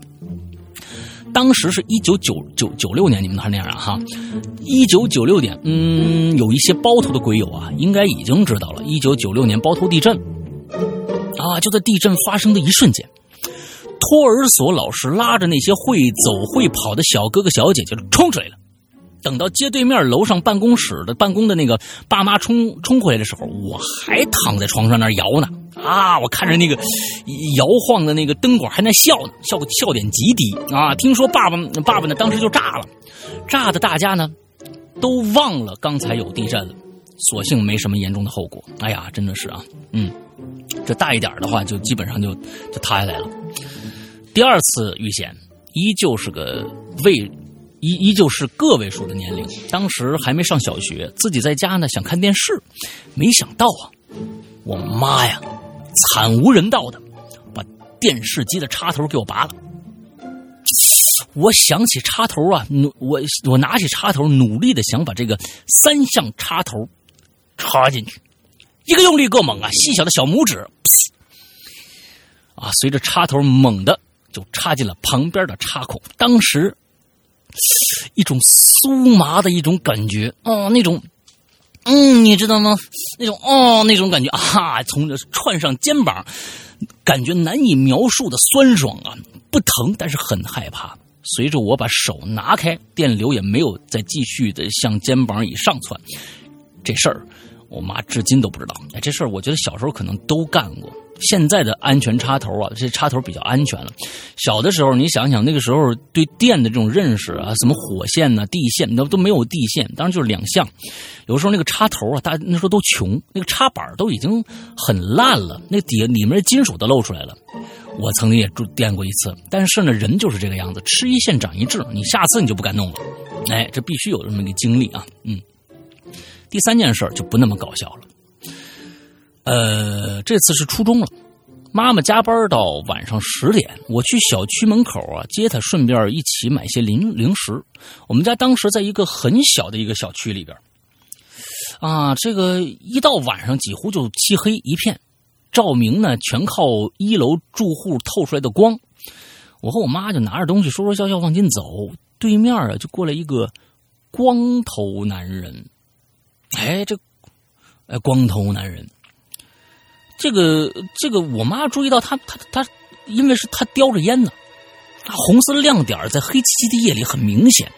当时是一九九九九六年，你们还那样啊？哈，一九九六年，嗯，有一些包头的鬼友啊，应该已经知道了。一九九六年包头地震，啊，就在地震发生的一瞬间，托儿所老师拉着那些会走会跑的小哥哥小姐姐冲出来了。等到街对面楼上办公室的办公的那个爸妈冲冲回来的时候，我还躺在床上那摇呢。啊！我看着那个摇晃的那个灯管，还在笑呢，笑笑点极低啊！听说爸爸爸爸呢，当时就炸了，炸的大家呢都忘了刚才有地震了，所幸没什么严重的后果。哎呀，真的是啊，嗯，这大一点的话，就基本上就就塌下来了。第二次遇险，依旧是个未，依依旧是个位数的年龄，当时还没上小学，自己在家呢想看电视，没想到啊，我妈呀！惨无人道的把电视机的插头给我拔了。我想起插头啊，努我我拿起插头，努力的想把这个三项插头插进去，一个用力够猛啊！细小的小拇指，啊，随着插头猛的就插进了旁边的插孔。当时一种酥麻的一种感觉，哦，那种。嗯，你知道吗？那种哦，那种感觉啊，从这串上肩膀，感觉难以描述的酸爽啊，不疼，但是很害怕。随着我把手拿开，电流也没有再继续的向肩膀以上窜。这事儿，我妈至今都不知道。哎，这事儿我觉得小时候可能都干过。现在的安全插头啊，这插头比较安全了。小的时候，你想想那个时候对电的这种认识啊，什么火线呢、地线，那都没有地线，当然就是两项。有时候那个插头啊，大那时候都穷，那个插板都已经很烂了，那底下里面金属都露出来了。我曾经也住电过一次，但是呢，人就是这个样子，吃一堑长一智，你下次你就不敢弄了。哎，这必须有这么一个经历啊。嗯，第三件事就不那么搞笑了。呃，这次是初中了，妈妈加班到晚上十点，我去小区门口啊接她，顺便一起买些零零食。我们家当时在一个很小的一个小区里边，啊，这个一到晚上几乎就漆黑一片，照明呢全靠一楼住户透出来的光。我和我妈就拿着东西说说笑笑往前走，对面啊就过来一个光头男人，哎，这哎光头男人。这个这个，我妈注意到他他他，因为是他叼着烟呢，红色亮点在黑漆漆的夜里很明显。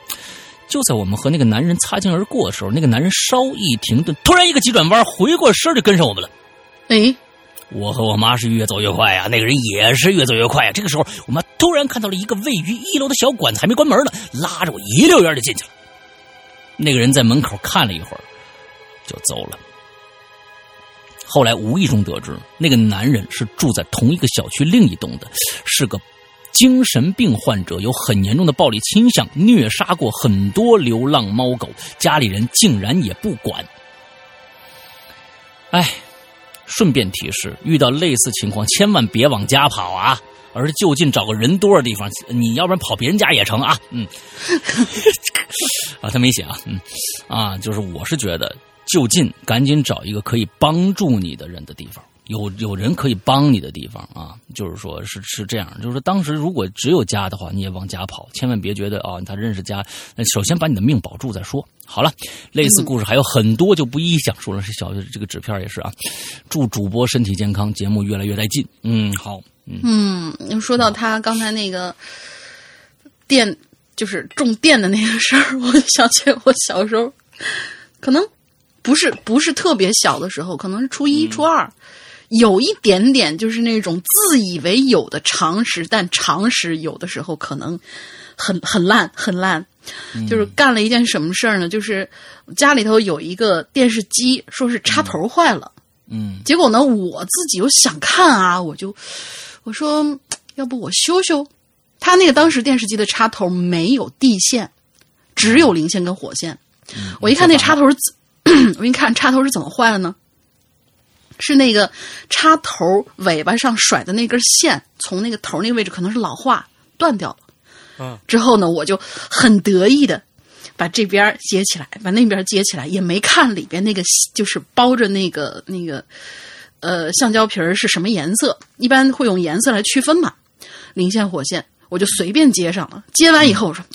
就在我们和那个男人擦肩而过的时候，那个男人稍一停顿，突然一个急转弯，回过身就跟上我们了。哎，我和我妈是越走越快呀，那个人也是越走越快呀。这个时候，我妈突然看到了一个位于一楼的小馆子，还没关门呢，拉着我一溜烟就进去了。那个人在门口看了一会儿，就走了。后来无意中得知，那个男人是住在同一个小区另一栋的，是个精神病患者，有很严重的暴力倾向，虐杀过很多流浪猫狗，家里人竟然也不管。哎，顺便提示：遇到类似情况，千万别往家跑啊，而是就近找个人多的地方。你要不然跑别人家也成啊。嗯，啊，他没写啊。嗯，啊，就是我是觉得。就近赶紧找一个可以帮助你的人的地方，有有人可以帮你的地方啊，就是说是是这样，就是说当时如果只有家的话，你也往家跑，千万别觉得啊他认识家，首先把你的命保住再说。好了，类似故事还有很多，就不一一讲述了。是小这个纸片也是啊，祝主播身体健康，节目越来越带劲。嗯，好，嗯，说到他刚才那个电，就是种电的那个事儿，我想起我小时候，可能不是不是特别小的时候，可能是初一、初二，有一点点就是那种自以为有的常识，但常识有的时候可能很很烂，很烂。就是干了一件什么事儿呢？就是家里头有一个电视机，说是插头坏了。嗯结果呢，我自己又想看啊，我就我说，要不我修修。他那个当时电视机的插头没有地线，只有零线跟火线。我一看那插头，我给你看插头是怎么坏了呢？是那个插头尾巴上甩的那根线，从那个头那个位置可能是老化断掉了。嗯，之后呢，我就很得意的把这边接起来，把那边接起来，也没看里边那个就是包着那个那个呃橡胶皮儿是什么颜色，一般会用颜色来区分嘛。零线、火线，我就随便接上了。接完以后，我说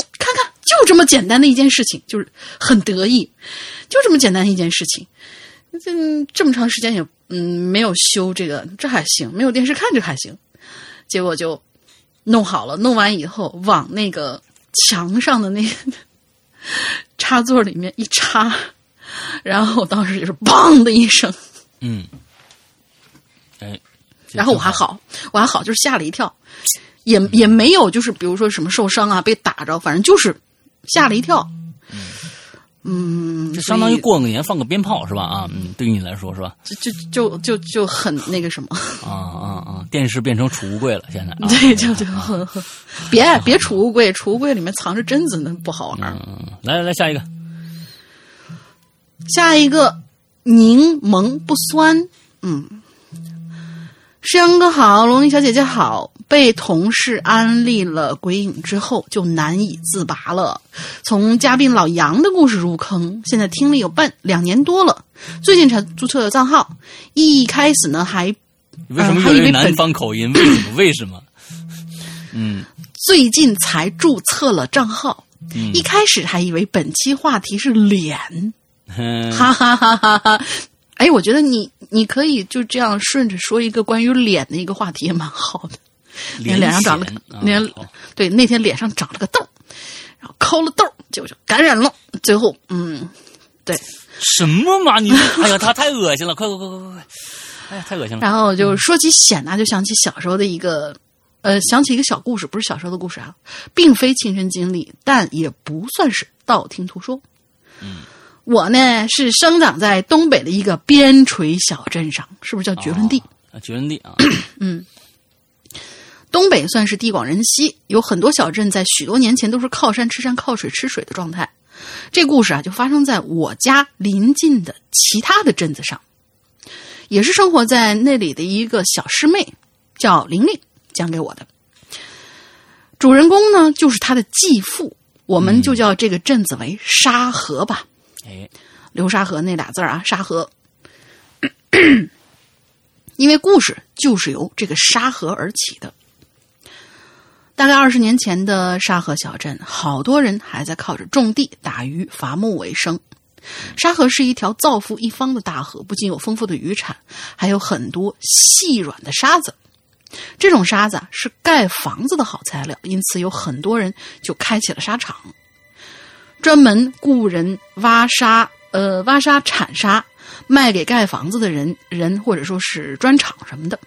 就这么简单的一件事情，就是很得意，就这么简单一件事情。这这么长时间也嗯没有修这个，这还行，没有电视看这还行。结果就弄好了，弄完以后往那个墙上的那个 插座里面一插，然后当时就是砰的一声，嗯，哎，然后我还好，我还好，就是吓了一跳，也也没有就是比如说什么受伤啊，被打着，反正就是吓了一跳。嗯，这相当于过个年放个鞭炮是吧？啊，嗯，对于你来说是吧？就就就就就很那个什么，啊啊啊！电视变成储物柜了，现在。啊、对，就就很很，别别储物柜，储物柜里面藏着榛子，那不好玩。嗯，来来来，下一个，下一个柠檬不酸，嗯，诗阳哥好，龙鳞小姐姐好。被同事安利了鬼影之后，就难以自拔了。从嘉宾老杨的故事入坑，现在听了有半两年多了，最近才注册了账号。一开始呢，还为什么有南方口音？为什么？为什么？嗯，最近才注册了账号，嗯、一开始还以为本期话题是脸，嗯、哈哈哈哈哈。哎，我觉得你你可以就这样顺着说一个关于脸的一个话题，也蛮好的。脸脸上长了，脸、啊、对那天脸上长了个痘，然后抠了痘，结果就感染了。最后，嗯，对，什么嘛？你哎呀，他太恶心了！快快快快快快！哎呀，太恶心了。然后就说起癣呢，就想起小时候的一个，呃，想起一个小故事，不是小时候的故事啊，并非亲身经历，但也不算是道听途说。嗯，我呢是生长在东北的一个边陲小镇上，是不是叫绝伦地？啊，绝伦地啊，嗯。东北算是地广人稀，有很多小镇在许多年前都是靠山吃山、靠水吃水的状态。这故事啊，就发生在我家邻近的其他的镇子上，也是生活在那里的一个小师妹，叫玲玲讲给我的。主人公呢，就是她的继父，我们就叫这个镇子为沙河吧。哎，流沙河那俩字儿啊，沙河。因为故事就是由这个沙河而起的。大概二十年前的沙河小镇，好多人还在靠着种地、打鱼、伐木为生。沙河是一条造福一方的大河，不仅有丰富的渔产，还有很多细软的沙子。这种沙子是盖房子的好材料，因此有很多人就开起了沙场，专门雇人挖沙，呃，挖沙产沙，卖给盖房子的人人或者说是砖厂什么的。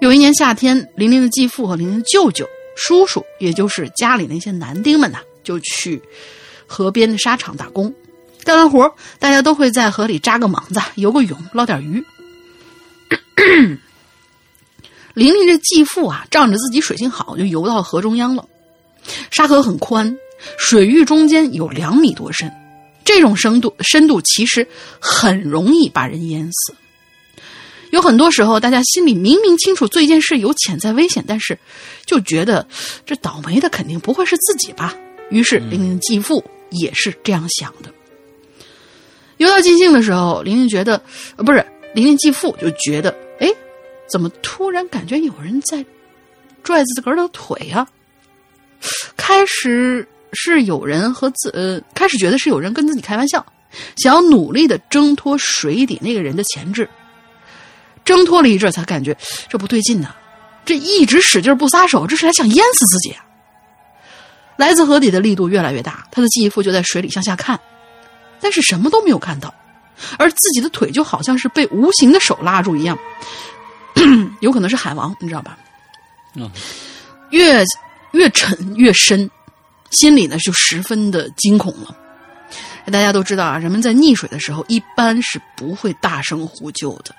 有一年夏天，玲玲的继父和玲玲的舅舅、叔叔，也就是家里那些男丁们呐，就去河边的沙场打工。干完活，大家都会在河里扎个猛子、游个泳、捞点鱼。玲玲这继父啊，仗着自己水性好，就游到河中央了。沙河很宽，水域中间有两米多深，这种深度深度其实很容易把人淹死。有很多时候，大家心里明明清楚做一件事有潜在危险，但是就觉得这倒霉的肯定不会是自己吧。于是玲玲继父也是这样想的。游到尽兴的时候，玲玲觉得，呃，不是玲玲继父就觉得，哎，怎么突然感觉有人在拽自个儿的腿呀、开始是有人和自呃，开始觉得是有人跟自己开玩笑，想要努力的挣脱水底那个人的钳制。挣脱了一阵儿，才感觉这不对劲呐、这一直使劲不撒手，这是来想淹死自己啊！来自河底的力度越来越大，他的继父就在水里向下看，但是什么都没有看到，而自己的腿就好像是被无形的手拉住一样，有可能是海王，你知道吧？嗯，越越沉越深，心里呢就十分的惊恐了。大家都知道啊，人们在溺水的时候一般是不会大声呼救的，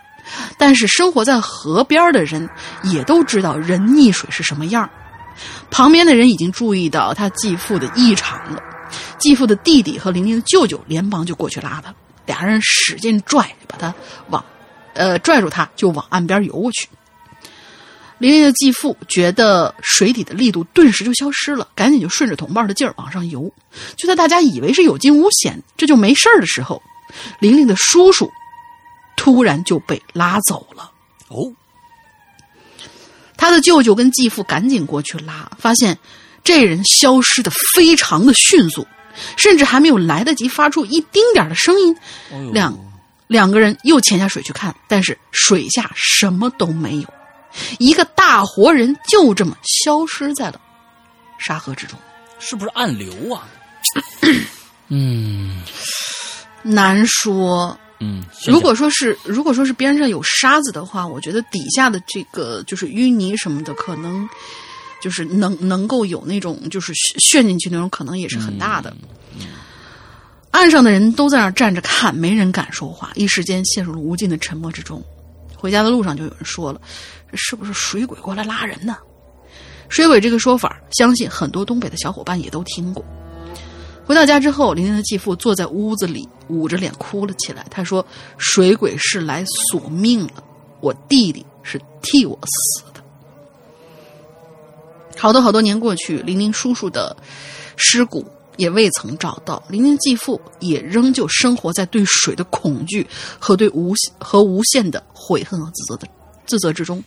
但是生活在河边的人也都知道人溺水是什么样。旁边的人已经注意到他继父的异常了，继父的弟弟和玲玲的舅舅连忙就过去拉他，俩人使劲拽，把他往，呃，拽住他就往岸边游过去。玲玲的继父觉得水底的力度顿时就消失了，赶紧就顺着同伴的劲儿往上游。就在大家以为是有惊无险，这就没事儿的时候，玲玲的叔叔突然就被拉走了。哦，他的舅舅跟继父赶紧过去拉，发现这人消失的非常的迅速，甚至还没有来得及发出一丁点儿的声音，两两个人又潜下水去看，但是水下什么都没有，一个大活人就这么消失在了沙河之中。是不是暗流啊？嗯难说，嗯，如果说是如果说是边上有沙子的话，我觉得底下的这个就是淤泥什么的，可能就是能能够有那种就是陷进去那种可能也是很大的。岸上的人都在那儿站着看，没人敢说话，一时间陷入了无尽的沉默之中。回家的路上就有人说了：“是不是水鬼过来拉人呢？”水鬼这个说法，相信很多东北的小伙伴也都听过。回到家之后，玲玲的继父坐在屋子里，捂着脸哭了起来。他说：“水鬼是来索命了，我弟弟是替我死的。”好多好多年过去，玲玲叔叔的尸骨也未曾找到，玲玲继父也仍旧生活在对水的恐惧和对无和无限的悔恨和自责的自责之中。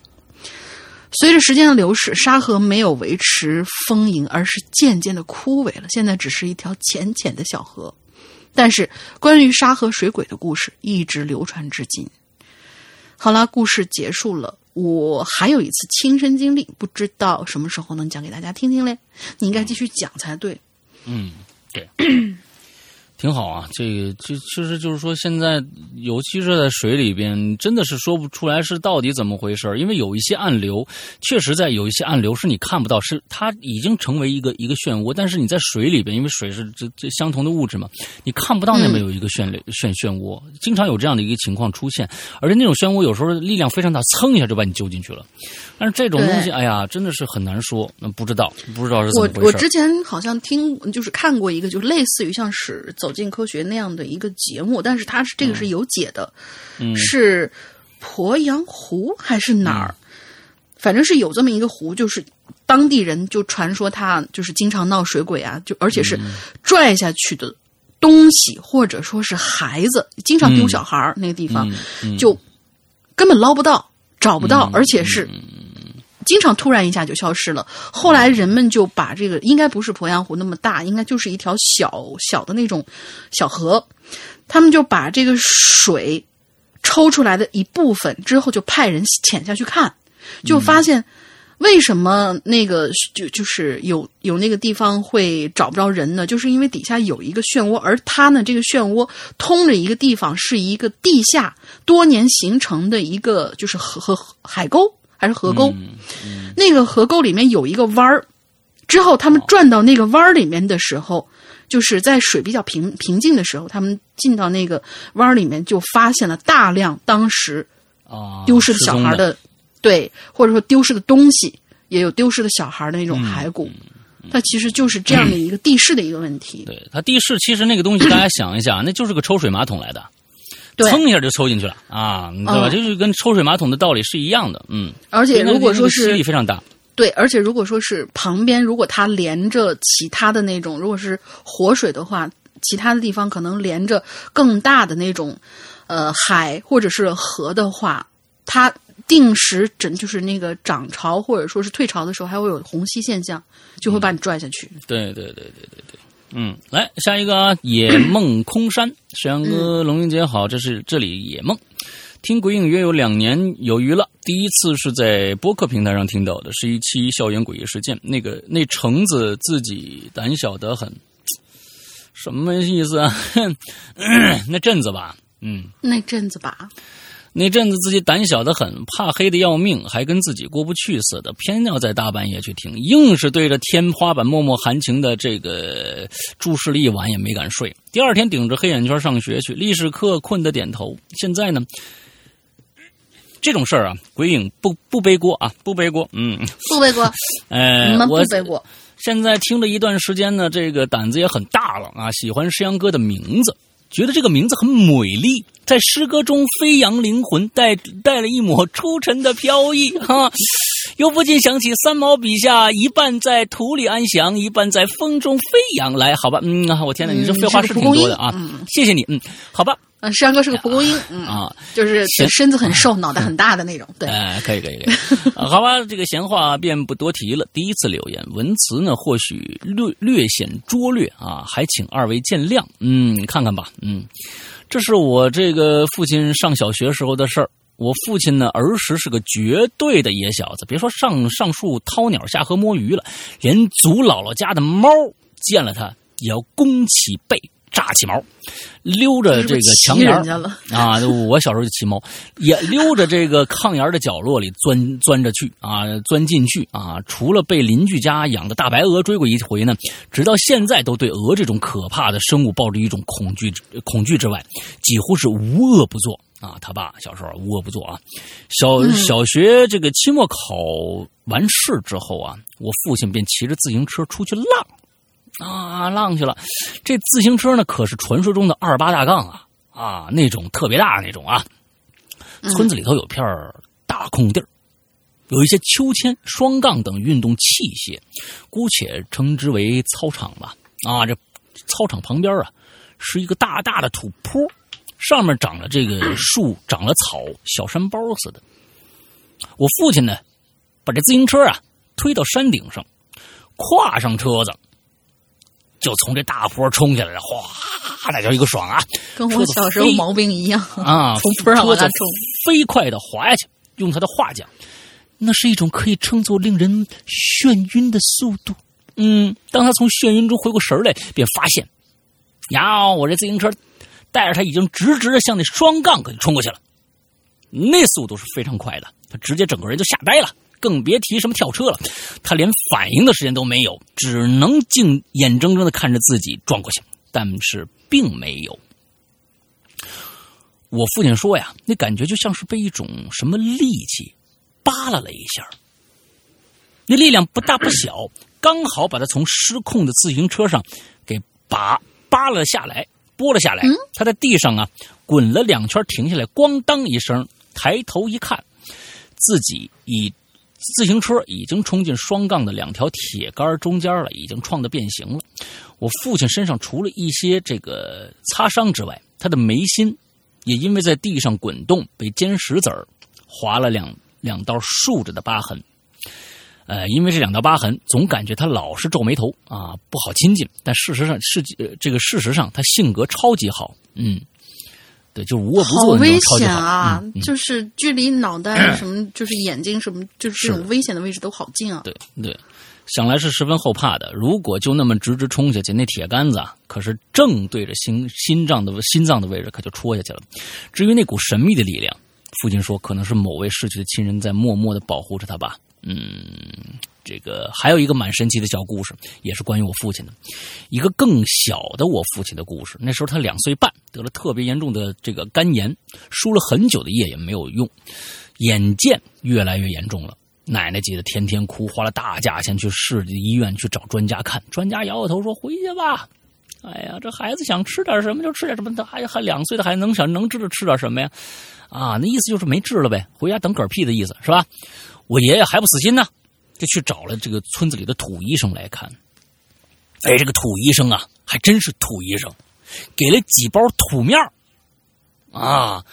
随着时间的流逝，沙河没有维持丰盈，而是渐渐的枯萎了。现在只是一条浅浅的小河，但是关于沙河水鬼的故事一直流传至今。好了，故事结束了。我还有一次亲身经历，不知道什么时候能讲给大家听听嘞？你应该继续讲才对。嗯，对，挺好啊。这个就其实就是说，现在尤其是在水里边，真的是说不出来是到底怎么回事儿因为有一些暗流，确实在有一些暗流是你看不到，是它已经成为一个一个漩涡，但是你在水里边，因为水是这这相同的物质嘛，你看不到那边有一个漩流漩漩涡，经常有这样的一个情况出现，而且那种漩涡有时候力量非常大，蹭一下就把你揪进去了。但是这种东西，哎呀，真的是很难说，那不知道，不知道是怎我么回事儿。我之前好像听就是看过一个，就类似于像是《走进科学》那样的一个节目，但是它是这个是有解的，嗯。是鄱阳湖还是哪儿？反正是有这么一个湖，就是当地人就传说他就是经常闹水鬼啊，就而且是拽下去的东西，或者说是孩子，经常丢小孩儿、那个地方，就根本捞不到、找不到，而且是经常突然一下就消失了。后来人们就把这个应该不是鄱阳湖那么大，应该就是一条小小的那种小河，他们就把这个水抽出来的一部分之后，就派人潜下去看，就发现。为什么那个就就是有有那个地方会找不着人呢？就是因为底下有一个漩涡，而它呢，这个漩涡通着一个地方，是一个地下多年形成的一个就是河河海沟还是河沟。那个河沟里面有一个弯儿，之后他们转到那个弯儿里面的时候，就是在水比较平平静的时候，他们进到那个弯儿里面，就发现了大量当时啊，丢失的小孩的，对，或者说丢失的东西，也有丢失的小孩的那种骸骨。它其实就是这样的一个地势的一个问题。对它地势，其实那个东西大家想一想，那就是个抽水马桶来的，对，蹭一下就抽进去了啊，对吧？嗯就是跟抽水马桶的道理是一样的，嗯。而且如果说是吸是力非常大，对，而且如果说是旁边，如果它连着其他的那种，如果是活水的话，其他的地方可能连着更大的那种，呃海或者是河的话，它定时整就是那个涨潮或者说是退潮的时候，还会有虹吸现象，就会把你拽下去。对对对对对对，嗯，来下一个啊，野梦空山，沈阳哥、龙云姐好，这是这里野梦。听鬼影约有两年有余了，第一次是在播客平台上听到的，是一期校园诡异事件。那个那橙子自己胆小得很，什么意思啊？那阵子吧，嗯，那阵子吧，那阵子自己胆小的很，怕黑的要命，还跟自己过不去似的，偏要在大半夜去听，硬是对着天花板默默含情的这个注视了一晚，也没敢睡。第二天顶着黑眼圈上学去，历史课困得点头。现在呢？这种事儿啊，鬼影不不背锅啊，不背锅，嗯，不背锅，呃，你们不我背锅。现在听了一段时间呢，这个胆子也很大了啊，喜欢诗阳哥的名字，觉得这个名字很美丽，在诗歌中飞扬灵魂，带带了一抹出尘的飘逸 哈、又不禁想起三毛笔下一半在土里安详，一半在风中飞扬。来，好吧，嗯，我天哪，你这嗯废话是挺多的啊，嗯谢谢你，嗯，好吧，嗯，石阳哥是个蒲公英，嗯，啊，就是行身子很瘦，脑袋很大的那种。对，哎，可以可以可以，啊好吧，这个闲话便不多提了。第一次留言，文词呢或许略略显拙劣啊，还请二位见谅。嗯，看看吧，嗯，这是我这个父亲上小学时候的事儿。我父亲呢，儿时是个绝对的野小子，别说上上树掏鸟、下河摸鱼了，连祖姥姥家的猫见了他也要弓起背、炸起毛，溜着这个墙沿啊，我小时候就骑猫，也溜着这个炕沿的角落里钻钻着去啊，钻进去啊。除了被邻居家养的大白鹅追过一回呢，直到现在都对鹅这种可怕的生物抱着一种恐惧恐惧之外，几乎是无恶不作啊。他爸小时候无恶不作啊。小小学这个期末考完试之后啊，我父亲便骑着自行车出去浪。啊，浪去了。这自行车呢，可是传说中的二八大杠啊啊，那种特别大那种啊。村子里头有片儿大空地儿，有一些秋千、双杠等运动器械，姑且称之为操场吧。啊，这操场旁边啊是一个大大的土坡，上面长了这个 树，长了草，小山包似的。我父亲呢，把这自行车啊推到山顶上，跨上车子，就从这大坡冲下来了，哗，那叫一个爽啊！跟我小时候毛病一样啊，从坡上往下冲。飞快的滑下去。用他的话讲，那是一种可以称作令人眩晕的速度。嗯，当他从眩晕中回过神来，便发现，呀，我这自行车带着他已经直直的向那双杠给冲过去了，那速度是非常快的，他直接整个人就吓呆了。更别提什么跳车了，他连反应的时间都没有，只能静眼睁睁的看着自己撞过去，但是并没有。我父亲说呀，那感觉就像是被一种什么力气扒拉了一下，那力量不大不小，刚好把他从失控的自行车上给拔扒了下来，拨了下来。他在地上啊滚了两圈，停下来，咣当一声，抬头一看，自己已自行车已经冲进双杠的两条铁杆中间了，已经撞得变形了。我父亲身上除了一些这个擦伤之外，他的眉心也因为在地上滚动被尖石子儿划了两两道竖着的疤痕。呃，因为这两道疤痕，总感觉他老是皱眉头啊，不好亲近。但事实上是、呃、这个事实上，他性格超级好，嗯，对，就是无恶不好作的那危险种超级好。啊！就是距离脑袋 什么，就是眼睛什么，就是这种危险的位置都好近啊！对对，想来是十分后怕的。如果就那么直直冲下去，那铁杆子啊，可是正对着心心脏的心脏的位置，可就戳下去了。至于那股神秘的力量，父亲说可能是某位逝去的亲人在默默的保护着他吧。嗯，这个还有一个蛮神奇的小故事，也是关于我父亲的，一个更小的我父亲的故事。那时候他两岁半，得了特别严重的这个肝炎，输了很久的液也没有用，眼见越来越严重了。奶奶急得天天哭，花了大价钱去市里医院去找专家看，专家摇摇头说：“回去吧。”哎呀，这孩子想吃点什么就吃点什么，他还还两岁的孩子能想能知道吃点什么呀？啊，那意思就是没治了呗，回家等嗝屁的意思是吧？我爷爷还不死心呢，就去找了这个村子里的土医生来看。哎，这个土医生啊，还真是土医生，给了几包土面啊，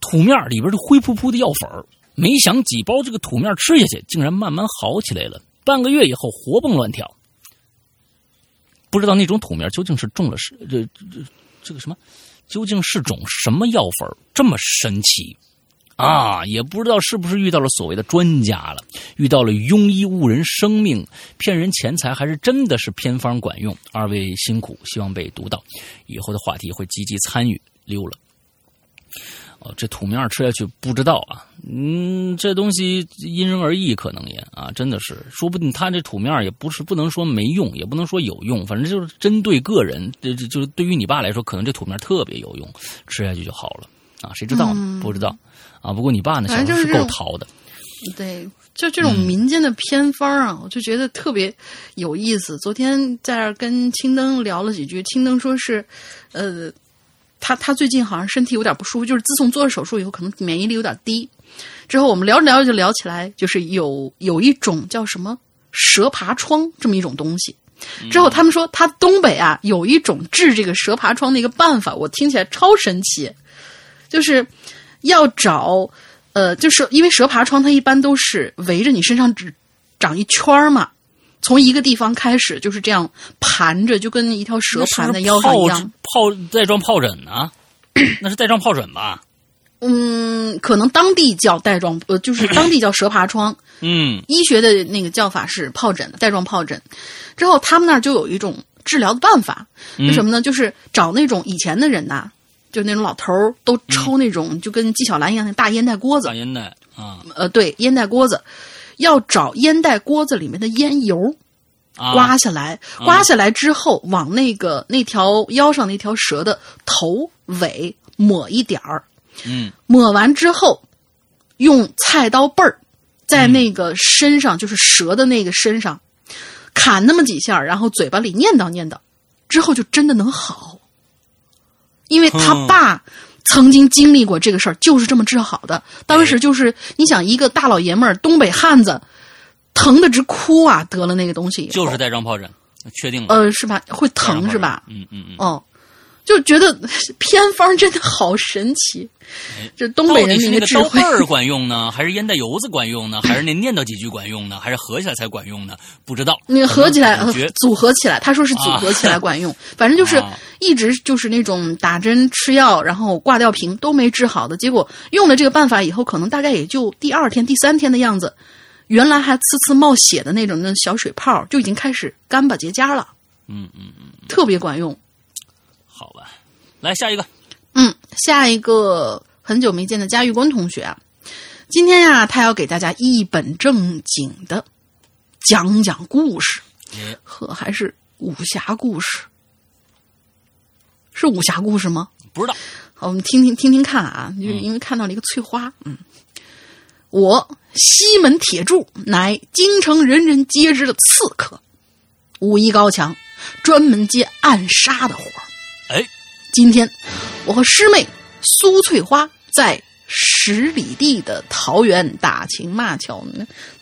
土面里边是灰扑扑的药粉。没想几包这个土面吃下去，竟然慢慢好起来了。半个月以后，活蹦乱跳。不知道那种土面究竟是中了是这这这个什么，究竟是种什么药粉这么神奇啊？也不知道是不是遇到了所谓的专家了，遇到了庸医误人生命、骗人钱财，还是真的是偏方管用？二位辛苦，希望被读到，以后的话题会积极参与。溜了。哦，这土面吃下去不知道啊，嗯，这东西因人而异，可能也啊，真的是，说不定他这土面也不是不能说没用，也不能说有用，反正就是针对个人，这这就是对于你爸来说，可能这土面特别有用，吃下去就好了啊，谁知道呢？不知道啊。不过你爸呢，小时候是够淘的，对，就这种民间的偏方啊，我就觉得特别有意思。昨天在这儿跟青灯聊了几句，青灯说是，呃。他他最近好像身体有点不舒服，就是自从做了手术以后，可能免疫力有点低。之后我们聊着聊着就聊起来，就是有有一种叫什么蛇爬疮这么一种东西。之后他们说他东北啊有一种治这个蛇爬疮的一个办法，我听起来超神奇，就是要找呃，就是因为蛇爬疮它一般都是围着你身上只长一圈儿嘛。从一个地方开始就是这样盘着，就跟一条蛇盘在腰上一样。疱带状疱疹呢？那是带状疱疹吧？嗯，可能当地叫带状，呃，就是当地叫蛇爬疮。嗯，医学的那个叫法是疱疹，带状疱疹。之后他们那儿就有一种治疗的办法，是什么呢？就是找那种以前的人呐，就那种老头儿都抽那种就跟纪晓岚一样的大烟袋锅子。大烟袋啊？呃，对，烟袋锅子。要找烟袋锅子里面的烟油，刮下来，刮下来之后，往那个那条腰上那条蛇的头尾抹一点儿，嗯，抹完之后，用菜刀背儿在那个身上，就是蛇的那个身上砍那么几下，然后嘴巴里念叨念叨，之后就真的能好，因为他爸。曾经经历过这个事儿，就是这么治好的。当时就是你想，一个大老爷们儿，东北汉子，疼的直哭啊，得了那个东西，就是带状疱疹，确定了。呃，是吧？会疼是吧？嗯嗯嗯。哦，就觉得偏方真的好神奇。这东北人那个智慧管用呢，还是烟袋油子管用呢，还是那念叨几句管用呢，还是合起来才管用呢？不知道。你合起来，组合起来，他说是组合起来管用。反正就是一直就是那种打针吃药，然后挂吊瓶都没治好的结果。用了这个办法以后，可能大概也就第二天、第三天的样子，原来还呲呲冒血的那种那小水泡，就已经开始干巴结痂了。嗯嗯嗯，特别管用。好吧，来下一个。嗯，下一个很久没见的嘉峪关同学啊，今天呀，他要给大家一本正经的讲讲故事，呵，还是武侠故事，是武侠故事吗？不知道，好，我们听听听听看啊，就因为看到了一个翠花，嗯，我西门铁柱乃京城人人皆知的刺客，武艺高强，专门接暗杀的活哎。今天，我和师妹苏翠花在十里地的桃园打情骂俏，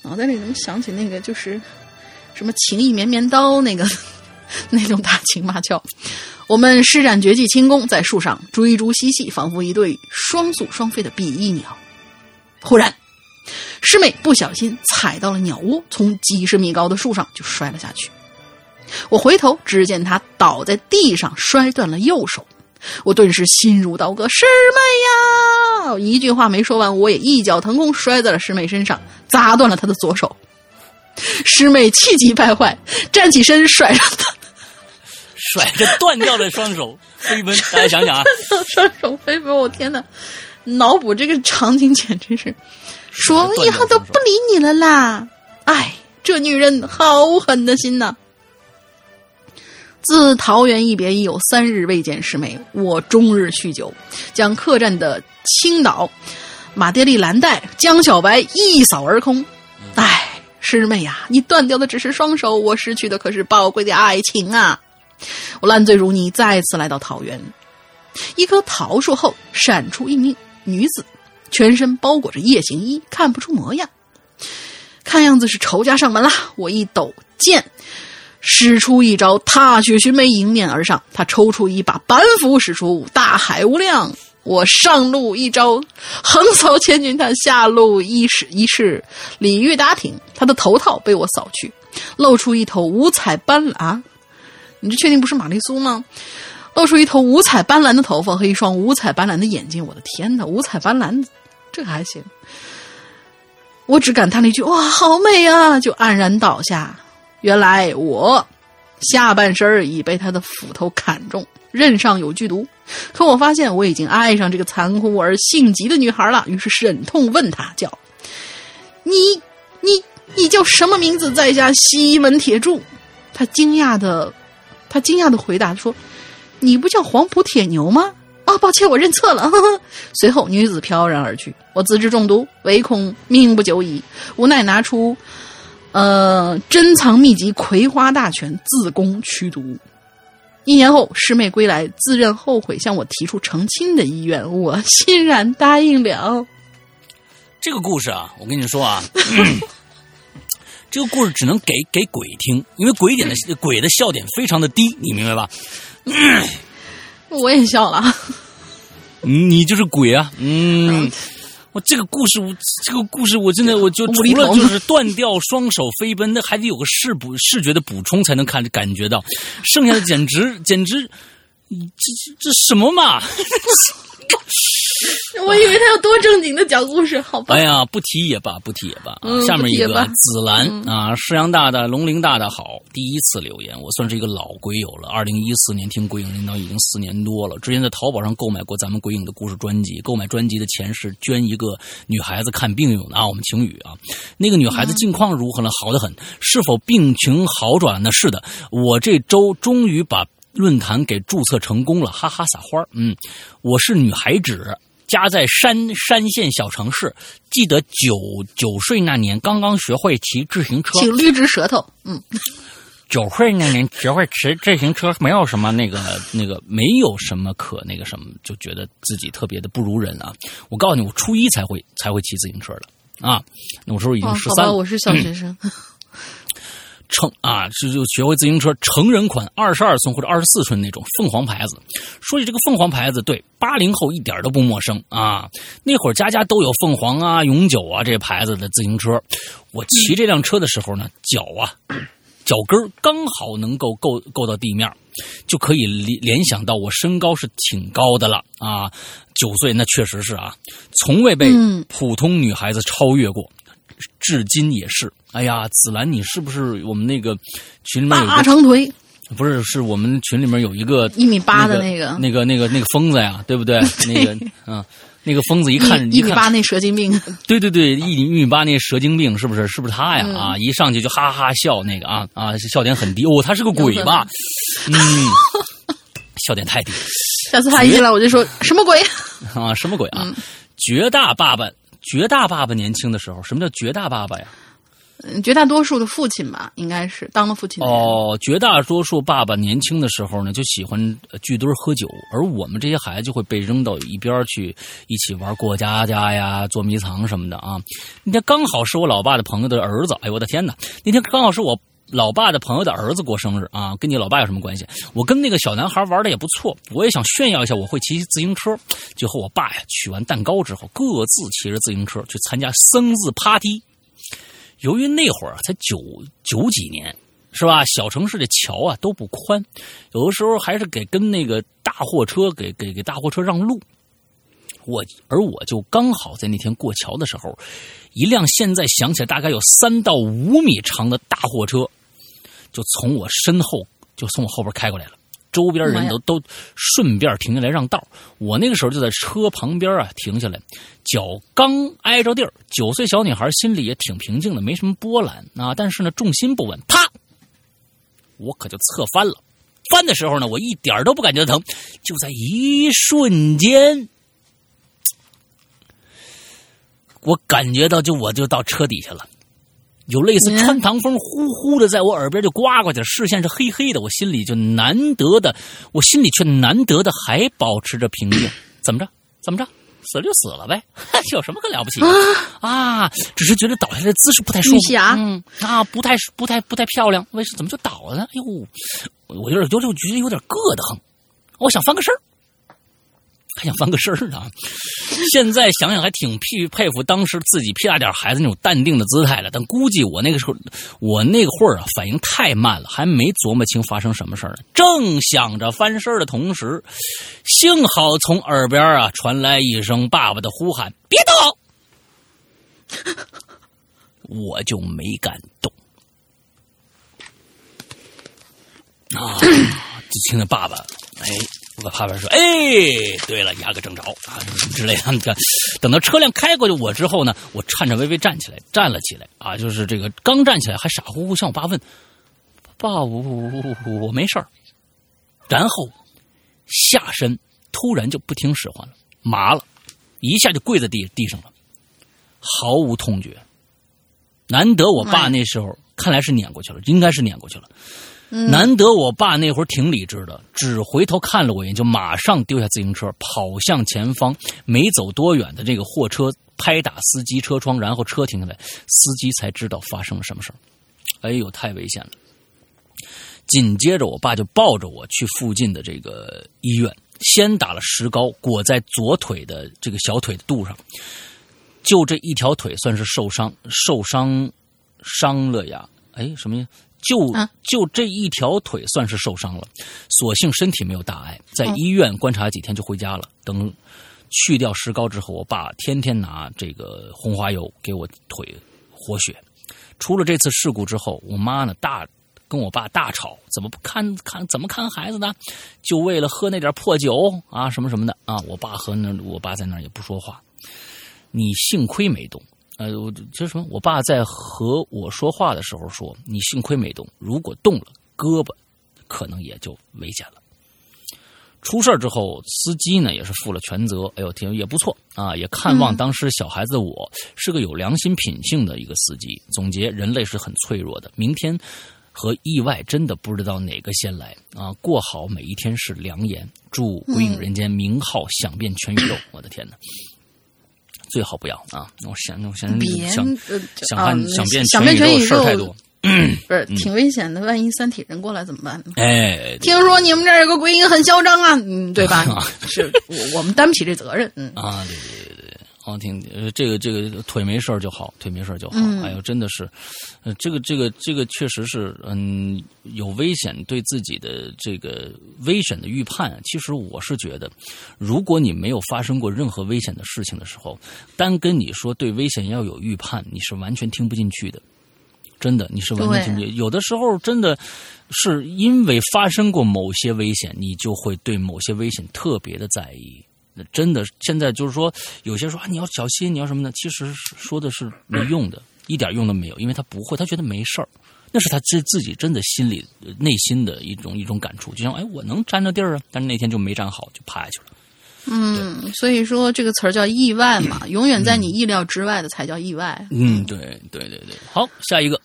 脑袋里怎么想起那个就是什么情意绵绵刀那个 那种打情骂俏。我们施展绝技轻功，在树上追逐嬉戏，仿佛一对双宿双飞的比翼鸟。忽然，师妹不小心踩到了鸟窝，从几十米高的树上就摔了下去。我回头，只见他倒在地上，摔断了右手。我顿时心如刀割，师妹呀！一句话没说完，我也一脚腾空摔在了师妹身上，砸断了她的左手。师妹气急败坏，站起身甩着他，甩着断掉的双手 飞奔。大家想想啊，双手飞奔！我天哪，脑补这个场景简直是，说以后都不理你了啦！哎，这女人好狠的心呐！自桃园一别已有三日未见师妹，我终日酗酒，将客栈的青岛、马爹利蓝带、江小白一扫而空。唉，师妹呀，你断掉的只是双手，我失去的可是宝贵的爱情啊！我烂醉如泥，再次来到桃园，一棵桃树后闪出一名女子，全身包裹着夜行衣，看不出模样，看样子是仇家上门了。我一抖剑。使出一招踏雪寻梅，迎面而上。他抽出一把板斧，使出大海无量，我上路一招，横扫千军；他下路一式一式鲤鱼打挺，他的头套被我扫去，露出一头五彩斑斓！你这确定不是玛丽苏吗？露出一头五彩斑斓的头发和一双五彩斑斓的眼睛。我的天哪，五彩斑斓，这个还行。我只感叹了一句：“哇，好美啊！”就黯然倒下。原来我下半身已被他的斧头砍中，刃上有剧毒。可我发现我已经爱上这个残酷而性急的女孩了，于是忍痛问她：“叫你，你，你叫什么名字？在下西门铁柱。”他惊讶的，他惊讶的回答说：“你不叫黄埔铁牛吗？”啊，抱歉，我认错了。随后，女子飘然而去。我自知中毒，唯恐命不久矣，无奈拿出，呃，珍藏秘籍《葵花大全》，自宫驱毒。一年后，师妹归来，自认后悔，向我提出成亲的意愿，我欣然答应了。这个故事啊，我跟你说啊，这个故事只能给给鬼听，因为鬼点的鬼的笑点非常的低，你明白吧？我也笑了，你就是鬼啊！嗯，我这个故事，我这个故事，我真的我就除了就是断掉双手飞奔，那还得有个视补视觉的补充才能看感觉到，剩下的简直简直，这这这什么嘛？我以为他要多正经的讲故事，好吧？哎呀，不提也罢，不提也罢。下面一个紫兰啊，施阳大大、龙鳞大大好，第一次留言，我算是一个老鬼友了。二零一四年听鬼影领导已经四年多了，之前在淘宝上购买过咱们鬼影的故事专辑，购买专辑的钱是捐一个女孩子看病用的啊。我们晴雨啊，那个女孩子近况如何呢？好的很。是否病情好转呢？是的，我这周终于把论坛给注册成功了，哈哈撒花嗯，我是女孩子。家在山山县小城市，记得九九岁那年刚刚学会骑自行车，请捋直舌头。嗯，九岁那年学会骑自行车，没有什么那个那个，没有什么可那个什么，就觉得自己特别的不如人啊。我告诉你，我初一才会才会骑自行车的啊，那我时候已经十三，我是小学生。成啊，就就学会自行车成人款二十二寸或者二十四寸那种凤凰牌子。说起这个凤凰牌子，对八零后一点都不陌生啊。那会儿家家都有凤凰啊、永久啊这牌子的自行车。我骑这辆车的时候呢，脚啊，脚跟刚好能够够够到地面，就可以联联想到我身高是挺高的了啊。九岁那确实是啊，从未被普通女孩子超越过。至今也是。哎呀，紫兰，你是不是我们那个群里面有大长腿？不是，是我们群里面有一个一米八的那个、那个、那个、那个疯子呀，对不对？那个，嗯，那个疯子一看一米八那蛇精病，对对对，一米一米八那蛇精病，是不是？是不是他呀？啊，一上去就哈哈笑，那个啊啊，笑点很低。哦，他是个鬼吧？嗯，笑点太低。下次他一进来，我就说什么鬼 啊？什么鬼啊？绝大爸爸。绝大爸爸年轻的时候，什么叫绝大爸爸呀？绝大多数的父亲吧，应该是当了父亲。哦，绝大多数爸爸年轻的时候呢，就喜欢聚堆喝酒，而我们这些孩子就会被扔到一边去，一起玩过家家呀、捉迷藏什么的啊。那天刚好是我老爸的朋友的儿子，哎呦我的天哪！那天刚好是我。老爸的朋友的儿子过生日啊，跟你老爸有什么关系？我跟那个小男孩玩的也不错，我也想炫耀一下我会骑自行车。就和我爸呀取完蛋糕之后，各自骑着自行车去参加生日 party。由于那会儿才九九几年，是吧？小城市的桥啊都不宽，有的时候还是给跟那个大货车给给给大货车让路。我而我就刚好在那天过桥的时候。一辆现在想起来大概有三到五米长的大货车，就从我身后就从我后边开过来了。周边人都都顺便停下来让道。我那个时候就在车旁边啊停下来，脚刚挨着地儿。九岁小女孩心里也挺平静的，没什么波澜啊。但是呢，重心不稳，啪，我可就侧翻了。翻的时候呢，我一点都不感觉疼，就在一瞬间。我感觉到，就我就到车底下了，有类似穿堂风，呼呼的在我耳边就刮过去，视线是黑黑的，我心里就难得的，我心里却难得的还保持着平静。怎么着？怎么着？死了就死了呗，有什么可了不起的啊？只是觉得倒下来的姿势不太舒服，嗯啊，不太不太不太漂亮。为什怎么就倒了呢？哎呦，我有点有点觉得有点硌得慌，我想翻个身还想翻个身呢。现在想想还挺佩佩服当时自己屁大点孩子那种淡定的姿态了。但估计我那个时候，我那会儿啊反应太慢了，还没琢磨清发生什么事儿呢。正想着翻身的同时，幸好从耳边啊传来一声爸爸的呼喊：“别动！”我就没敢动。啊！就听着爸爸，哎，我旁边说：“哎，对了，压个正着啊，之类的。”看，等到车辆开过去我之后呢，我颤颤巍巍站起来，站了起来啊，就是这个刚站起来还傻乎乎向我爸问：“爸，我我我我没事儿。”然后下身突然就不听使唤了，麻了，一下就跪在地地上了，毫无痛觉。难得我爸那时候看来是撵过去了，应该是撵过去了。难得我爸那会儿挺理智的，只回头看了我一眼，就马上丢下自行车，跑向前方。没走多远的这个货车拍打司机车窗，然后车停下来，司机才知道发生了什么事儿。哎呦，太危险了！紧接着，我爸就抱着我去附近的这个医院，先打了石膏，裹在左腿的这个小腿的肚上。就这一条腿算是受伤，受伤伤了呀？哎，什么呀？就就这一条腿算是受伤了，所幸身体没有大碍，在医院观察几天就回家了。等去掉石膏之后，我爸天天拿这个红花油给我腿活血。出了这次事故之后，我妈呢大跟我爸大吵，怎么不看看怎么看孩子呢？就为了喝那点破酒啊什么什么的啊！我爸和那，我爸在那也不说话。你幸亏没动。呃，我这什么？我爸在和我说话的时候说：“你幸亏没动，如果动了，胳膊可能也就危险了。”出事之后，司机呢也是负了全责。哎呦，天也不错啊，也看望当时小孩子的我，是个有良心品性的一个司机。总结：人类是很脆弱的，明天和意外真的不知道哪个先来啊！过好每一天是良言。祝《鬼影人间》名号响遍全宇宙！我的天哪！最好不要啊！我想，我想想想想变想变全宇宙，太多，不是挺危险的。万一三体人过来怎么办呢？哎，听说你们这儿有个鬼影很嚣张啊，嗯，对吧？是我我们担不起这责任，嗯啊，对对对对。哦，听，呃，这个这个腿没事就好，腿没事就好。哎呦，真的是，呃，这个这个这个确实是，嗯，有危险，对自己的这个危险的预判。其实我是觉得，如果你没有发生过任何危险的事情的时候，单跟你说对危险要有预判，你是完全听不进去的。真的，你是完全听不进去。有的时候，真的是因为发生过某些危险，你就会对某些危险特别的在意。那真的，现在就是说，有些说啊，你要小心，你要什么呢？其实说的是没用的，一点用都没有，因为他不会，他觉得没事儿，那是他自自己真的心里内心的一种一种感触，就像哎，我能沾着地儿啊，但是那天就没沾好，就趴下去了。嗯，所以说这个词儿叫意外嘛，永远在你意料之外的才叫意外。嗯，对对对对，好，下一个。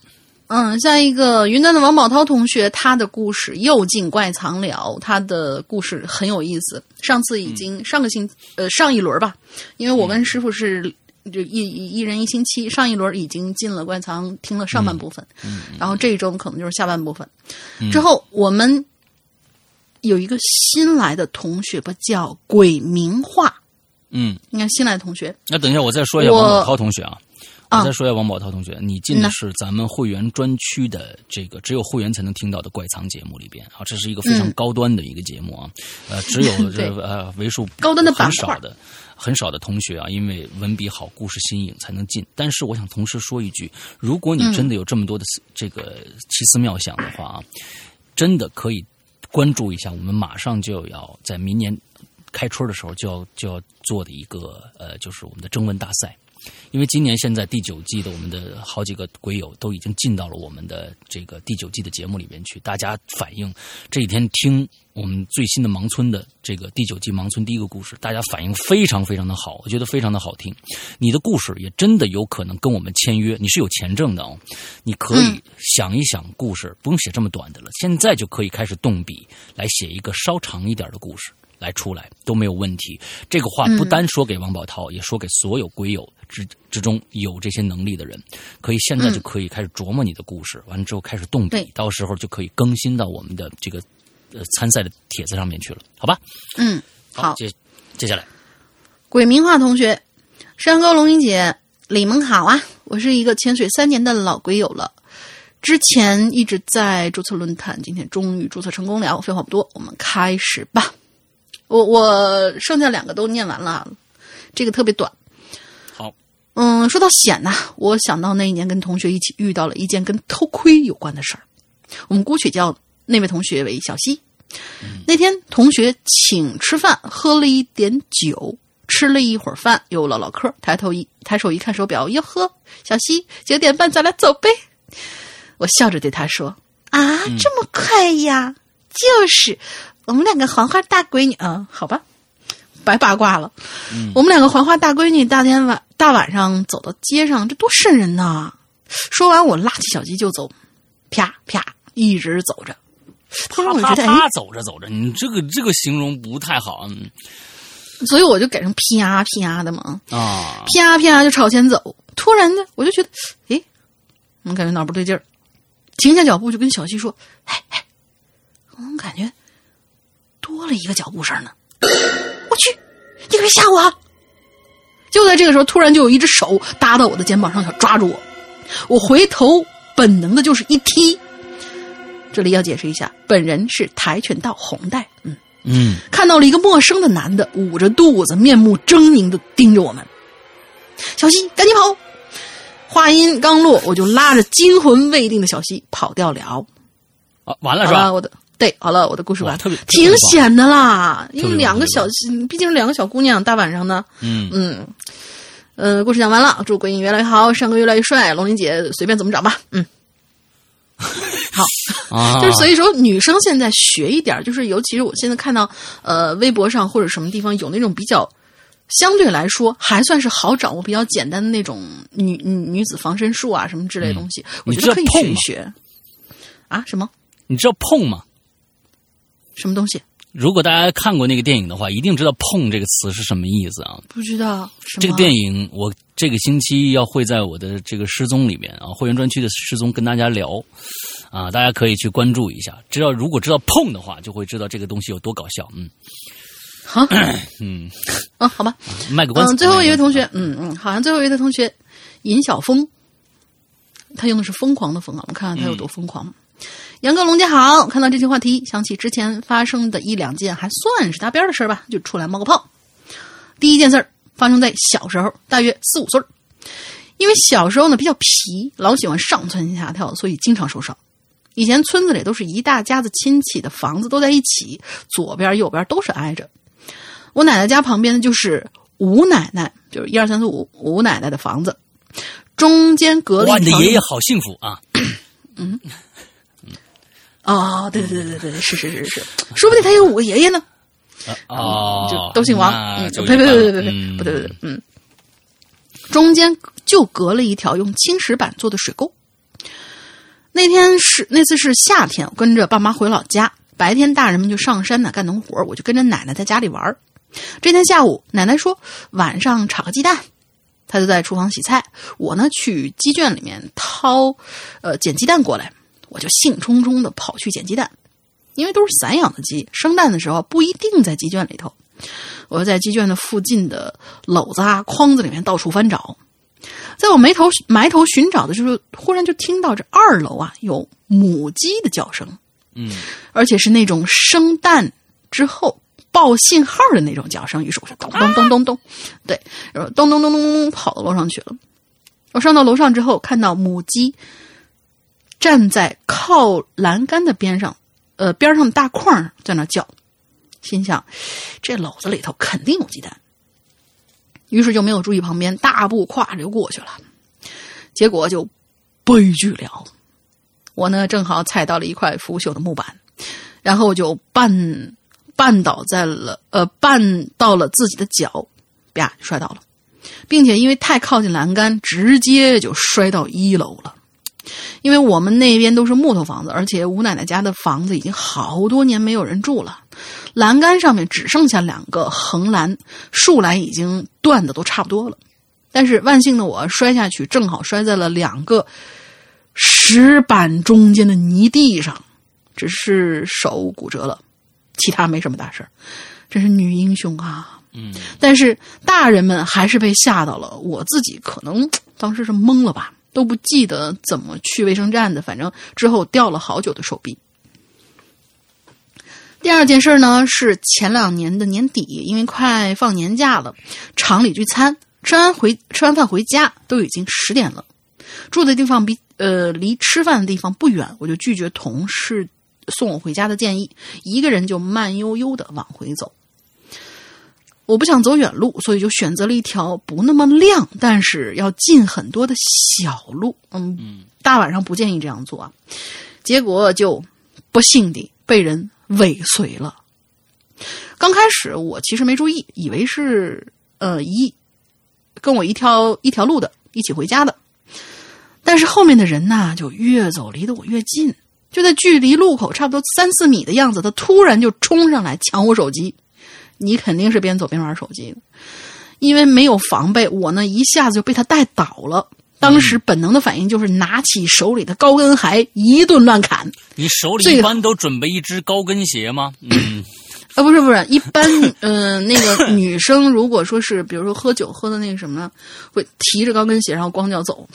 嗯，下一个云南的王宝涛同学，他的故事又进怪藏了。他的故事很有意思。上次已经上个星呃上一轮吧，因为我跟师傅是就一一人一星期，上一轮已经进了怪藏，听了上半部分，然后这一周可能就是下半部分。之后我们有一个新来的同学吧，叫鬼名画。嗯，你看新来的同学。那等一下，我再说一下王宝涛同学啊。我再说一下王宝涛同学，你进的是咱们会员专区的这个只有会员才能听到的怪藏节目里边啊，这是一个非常高端的一个节目啊，呃，只有 这呃为数高端的很少的很少的同学啊，因为文笔好、故事新颖才能进。但是我想同时说一句，如果你真的有这么多的这个奇思妙想的话啊，真的可以关注一下，我们马上就要在明年开春的时候就要就要做的一个呃，就是我们的征文大赛。因为今年现在第九季的我们的好几个鬼友都已经进到了我们的这个第九季的节目里面去，大家反映这几天听我们最新的《盲村》的这个第九季《盲村》第一个故事，大家反应非常非常的好，我觉得非常的好听。你的故事也真的有可能跟我们签约，你是有钱挣的哦，你可以想一想故事，不用写这么短的了，现在就可以开始动笔来写一个稍长一点的故事。来出来都没有问题。这个话不单说给王宝涛，也说给所有鬼友之之中有这些能力的人，可以现在就可以开始琢磨你的故事，完了之后开始动笔，到时候就可以更新到我们的这个呃参赛的帖子上面去了，好吧？嗯，好。接接下来，鬼名画同学，山高龙吟姐，你们好啊！我是一个潜水三年的老鬼友了，之前一直在注册论坛，今天终于注册成功了。废话不多，我们开始吧。我我剩下两个都念完了，这个特别短。好，嗯，说到险呐、我想到那一年跟同学一起遇到了一件跟偷窥有关的事儿。我们姑且叫那位同学为小西。那天同学请吃饭，喝了一点酒，吃了一会儿饭，又唠唠嗑。抬头一抬手一看手表，哟呵，小西九点半，咱俩走呗。我笑着对他说：“啊，这么快呀？就是我们两个黄花大闺女啊，好吧，白八卦了。我们两个黄花大闺女大天晚大晚上走到街上，这多瘆人呐！”说完，我拉起小鸡就走，啪啪一直走着。啪啪啪走着走着，你这个这个形容不太好嗯所以我就改成啪啪的嘛，啊。啪啪就朝前走。突然呢，我就觉得，诶，我感觉哪儿不对劲儿，停下脚步就跟小鸡说：“哎哎，我怎么感觉多了一个脚步声呢？我去，你可别吓我啊！”就在这个时候，突然就有一只手搭到我的肩膀上，想抓住我。我回头本能的就是一踢。这里要解释一下，本人是跆拳道红带，嗯。嗯，看到了一个陌生的男的，捂着肚子，面目狰狞的盯着我们。小西，赶紧跑！话音刚落，我就拉着惊魂未定的小西跑掉了。啊，完了是吧？我的对，好了，我的故事完，特别挺险的啦，因为两个小，毕竟是两个小姑娘，大晚上的，嗯，嗯，呃，故事讲完了，祝鬼影越来越好，山哥越来越帅，龙鳞姐随便怎么找吧，嗯。好，啊，就是所以说，女生现在学一点，就是尤其是我现在看到，呃，微博上或者什么地方有那种比较相对来说还算是好掌握、比较简单的那种女女女子防身术啊什么之类的东西，我觉得可以学。啊？什么？你知道碰吗？什么东西？如果大家看过那个电影的话，一定知道“碰”这个词是什么意思啊？不知道这个电影我这个星期要会在我的这个失踪里面啊，会员专区的失踪跟大家聊啊，大家可以去关注一下。知道如果知道碰的话，就会知道这个东西有多搞笑。嗯好嗯，啊，好吧。卖个关子。嗯，最后一位同学，嗯嗯，好像最后一位同学尹晓峰，他用的是疯狂的疯啊，我们看看他有多疯狂。杨哥龙姐好，看到这期话题，想起之前发生的一两件还算是搭边的事儿吧，就出来冒个泡。第一件事儿发生在小时候，大约四五岁儿因为小时候呢比较皮，老喜欢上蹿下跳，所以经常受伤。以前村子里都是一大家子亲戚的房子都在一起，左边右边都是挨着。我奶奶家旁边呢就是吴奶奶，就是一二三四五吴奶奶的房子，中间隔了，一条你的爷爷好幸福啊！嗯哦，对对对对对，是是是是，说不定他有五个爷爷呢，哦，就都姓王。嗯，呸呸呸呸呸呸，嗯不对不对，嗯，中间就隔了一条用青石板做的水沟。那天是那次是夏天，我跟着爸妈回老家，白天大人们就上山呢干农活，我就跟着奶奶在家里玩。这天下午，奶奶说晚上炒个鸡蛋，她就在厨房洗菜，我呢去鸡圈里面掏，呃捡鸡蛋过来，我就兴冲冲的跑去捡鸡蛋，因为都是散养的鸡，生蛋的时候不一定在鸡圈里头。我就在鸡圈的附近的篓子啊、筐子里面到处翻找，在我埋头埋头寻找的时候，忽然就听到这二楼啊有母鸡的叫声，嗯，而且是那种生蛋之后报信号的那种叫声。于是我就咚咚咚咚咚，对，然后咚咚咚咚咚咚跑到楼上去了。我上到楼上之后，看到母鸡站在靠栏杆的边上，呃，边上的大框在那叫，心想这篓子里头肯定有鸡蛋。于是就没有注意旁边，大步跨着就过去了。结果就悲剧了。我呢正好踩到了一块腐朽的木板，然后就绊绊倒在了呃绊到了自己的脚，啪摔倒了，并且因为太靠近栏杆，直接就摔到一楼了。因为我们那边都是木头房子，而且吴奶奶家的房子已经好多年没有人住了，栏杆上面只剩下两个横栏，竖栏已经断的都差不多了。但是万幸的我摔下去，正好摔在了两个石板中间的泥地上，只是手骨折了，其他没什么大事儿真是女英雄啊！嗯但是大人们还是被吓到了，我自己可能 当时是懵了吧，都不记得怎么去卫生站的，反正之后掉了好久的手臂。第二件事呢是前两年的年底，因为快放年假了，厂里聚餐，吃完回吃完饭回家都已经十点了，住的地方比呃离吃饭的地方不远，我就拒绝同事送我回家的建议，一个人就慢悠悠的往回走。我不想走远路，所以就选择了一条不那么亮，但是要近很多的小路。嗯，大晚上不建议这样做啊。结果就不幸地被人尾随了。刚开始我其实没注意，以为是呃一跟我一条一条路的，一起回家的。但是后面的人呢，就越走离得我越近，就在距离路口差不多三四米的样子，他突然就冲上来抢我手机。你肯定是边走边玩手机的，因为没有防备，我呢一下子就被他带倒了。当时本能的反应就是拿起手里的高跟鞋一顿乱砍。你手里一般都准备一只高跟鞋吗？嗯啊，不是不是，一般嗯、呃那个女生如果说是比如说喝酒喝的那个什么呢，会提着高跟鞋然后光脚走，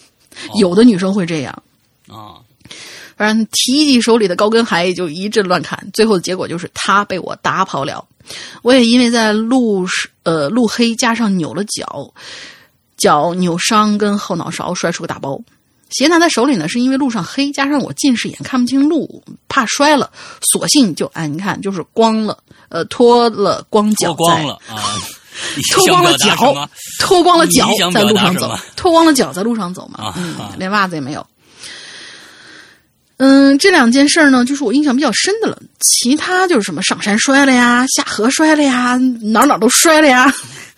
有的女生会这样。啊，反正提起手里的高跟鞋就一阵乱砍，最后的结果就是她被我打跑了。我也因为在路是呃路黑加上扭了脚，脚扭伤跟后脑勺摔出个大包。鞋拿在手里呢，是因为路上黑，加上我近视眼看不清路，怕摔了，索性就哎，你看就是光了，呃，脱了光脚在脱光了啊！脱光了脚脱光了脚在路上走脱光了脚在路上走嘛啊，嗯啊，连袜子也没有。嗯，这两件事儿呢，就是我印象比较深的了。其他就是什么上山摔了呀，下河摔了呀，哪哪都摔了呀。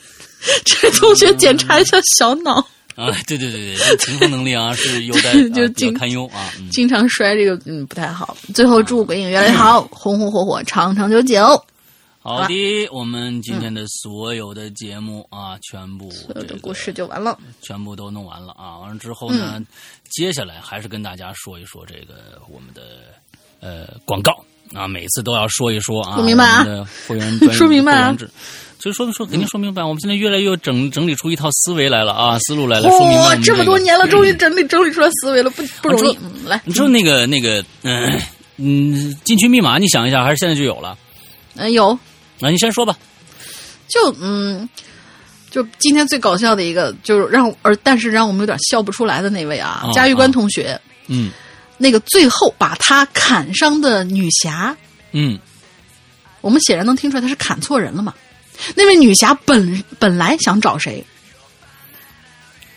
这位同学检查一下小脑，啊，对对对对，这平衡能力啊是有待 就堪忧啊。嗯经常摔这个，嗯，不太好。最后祝鬼影越来越好，红红火火，长长久久。好的，我们今天的所有的节目啊，全部这个所有的故事就完了。全部都弄完了啊！完了之后呢，接下来还是跟大家说一说这个我们的呃广告啊，每次都要说一说啊，说明白啊。说明白啊。所以说说肯定说明白，我们现在越来越整整理出一套思维来了啊，思路来了，说明白我哇、这么多年了，终于整理整理出来思维了，不不容易来，你说那个那个嗯嗯禁区密码，你想一下，还是现在就有了？嗯、有啊，你先说吧。就嗯，就今天最搞笑的一个，就是让而但是让我们有点笑不出来的那位啊，啊嘉峪关同学，嗯那个最后把他砍伤的女侠，嗯我们显然能听出来他是砍错人了嘛。那位女侠本本来想找谁，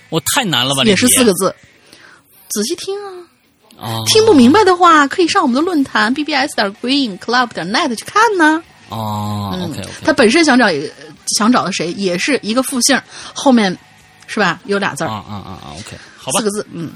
我太难了吧？也是四个字，仔细听啊。啊，听不明白的话，可以上我们的论坛 bbs 点 green club 点 net 去看呢。哦嗯，OK OK，他本身想找想找的谁，也是一个复姓，后面是吧？有俩字儿，啊啊啊啊，OK，好吧四，个字，嗯。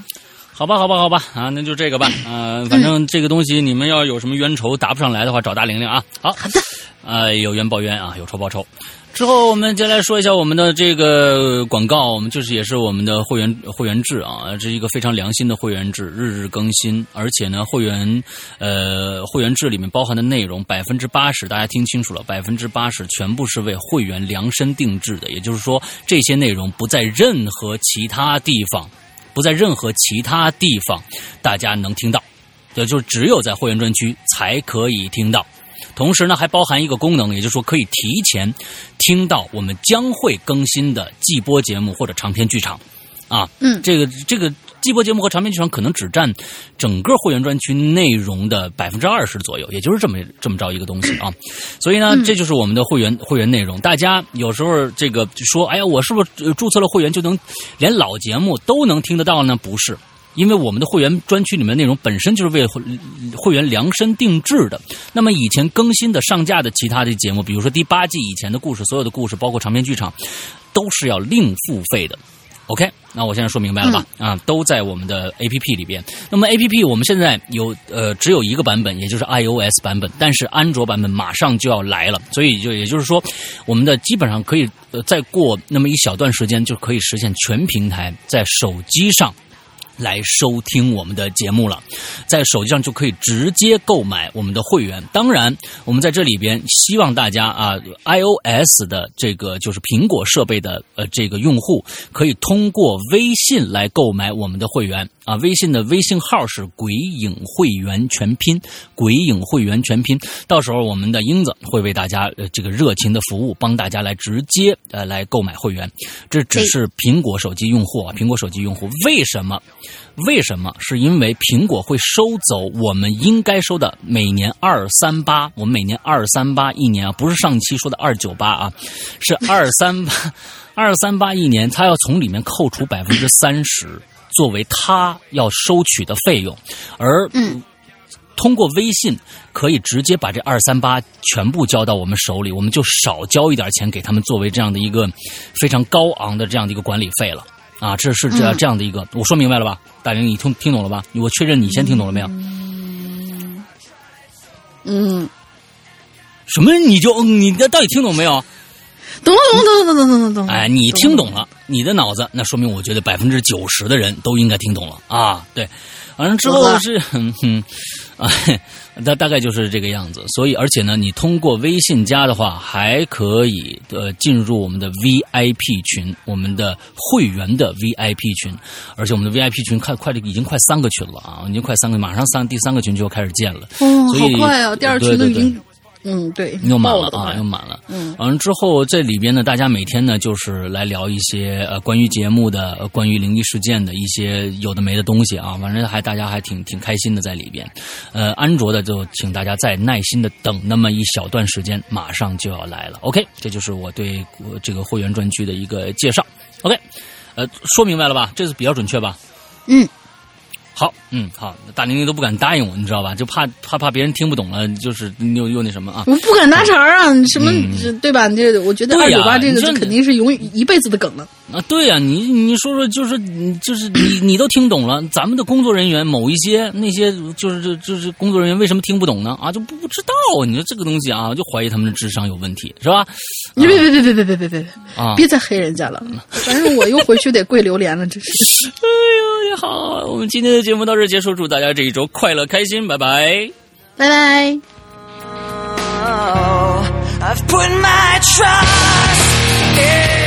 好吧，好吧，好吧，啊，那就这个吧。呃，反正这个东西你们要有什么冤仇答不上来的话，找大玲玲啊。好，好的，呃，有冤报冤啊，有仇报仇。之后我们接下来说一下我们的这个广告，我们就是也是我们的会员会员制啊，这是一个非常良心的会员制，日日更新，而且呢，会员呃会员制里面包含的内容百分之八十，大家听清楚了，百分之八十全部是为会员量身定制的，也就是说这些内容不在任何其他地方，不在任何其他地方大家能听到，也就是只有在会员专区才可以听到。同时呢，还包含一个功能，也就是说可以提前听到我们将会更新的季播节目或者长篇剧场。啊，嗯这个这个季播节目和长篇剧场可能只占整个会员专区内容的百分之二十左右，也就是这么这么着一个东西啊。所以呢，这就是我们的会员会员内容。大家有时候这个说，哎呀，我是不是呃注册了会员就能连老节目都能听得到呢？不是。因为我们的会员专区里面的内容本身就是为会会员量身定制的。那么以前更新的上架的其他的节目，比如说第八季以前的故事，所有的故事包括长篇剧场，都是要另付费的。OK，那我现在说明白了吧？啊，都在我们的 APP 里边。那么 APP 我们现在有呃只有一个版本，也就是 iOS 版本，但是安卓版本马上就要来了，所以就也就是说，我们的基本上可以呃再过那么一小段时间就可以实现全平台在手机上。来收听我们的节目了，在手机上就可以直接购买我们的会员。当然，我们在这里边希望大家啊，iOS 的这个就是苹果设备的呃这个用户，可以通过微信来购买我们的会员啊。微信的微信号是“鬼影会员全拼”，“鬼影会员全拼”。到时候我们的英子会为大家呃这个热情的服务，帮大家来直接呃来购买会员。这只是苹果手机用户啊，苹果手机用户为什么？为什么？是因为苹果会收走我们应该收的每年二三八，我们每年二三八一年啊，不是上期说的二九八啊，是二三八，二三八一年，它要从里面扣除百分之三十作为他要收取的费用，而嗯通过微信可以直接把这二三八全部交到我们手里，我们就少交一点钱给他们作为这样的一个非常高昂的这样的一个管理费了。啊，这是这这样的一个，我说明白了吧？大玲，你听听懂了吧？我确认你先听懂了没有？嗯，什么？你就嗯你到底听懂没有？懂了，懂了，懂了，懂了，懂了，懂了。哎，你听懂了，你的脑子，那说明我觉得百分之九十的人都应该听懂了啊。对，完了之后是，啊，大大概就是这个样子。所以，而且呢，你通过微信加的话，还可以呃进入我们的 VIP 群，我们的会员的 VIP 群。而且我们的 VIP 群快快的已经快三个群了啊，已经快三个，马上三第三个群就要开始建了。哦，好快啊！第二群都已经，嗯，对，又满了啊，又满了。嗯，完了之后，这里边呢，大家每天呢，就是来聊一些呃关于节目的、呃、关于灵异事件的一些有的没的东西啊，反正还大家还挺挺开心的在里边。呃，安卓的就请大家再耐心的等那么一小段时间，马上就要来了。OK，这就是我对这个会员专区的一个介绍。OK，呃，说明白了吧？这次比较准确吧？嗯，好，嗯，好，大玲玲都不敢答应我，你知道吧？就怕怕怕别人听不懂了，就是又又那什么啊。我不敢搭茬儿啊，什么对吧？这我觉得二九八这个肯定是永远一辈子的梗了。啊，对呀、你你说说，就是你就是你你都听懂了，咱们的工作人员某一些那些就是就就是工作人员为什么听不懂呢？啊，就不不知道，你说这个东西啊，就怀疑他们的智商有问题，是吧？你别别别别别别别别啊，别再黑人家了，反正我又回去得跪榴莲了，真是。哎呦，好，我们今天的节目到这结束，祝大家这一周快乐开心，拜拜。拜拜。I've put my trust in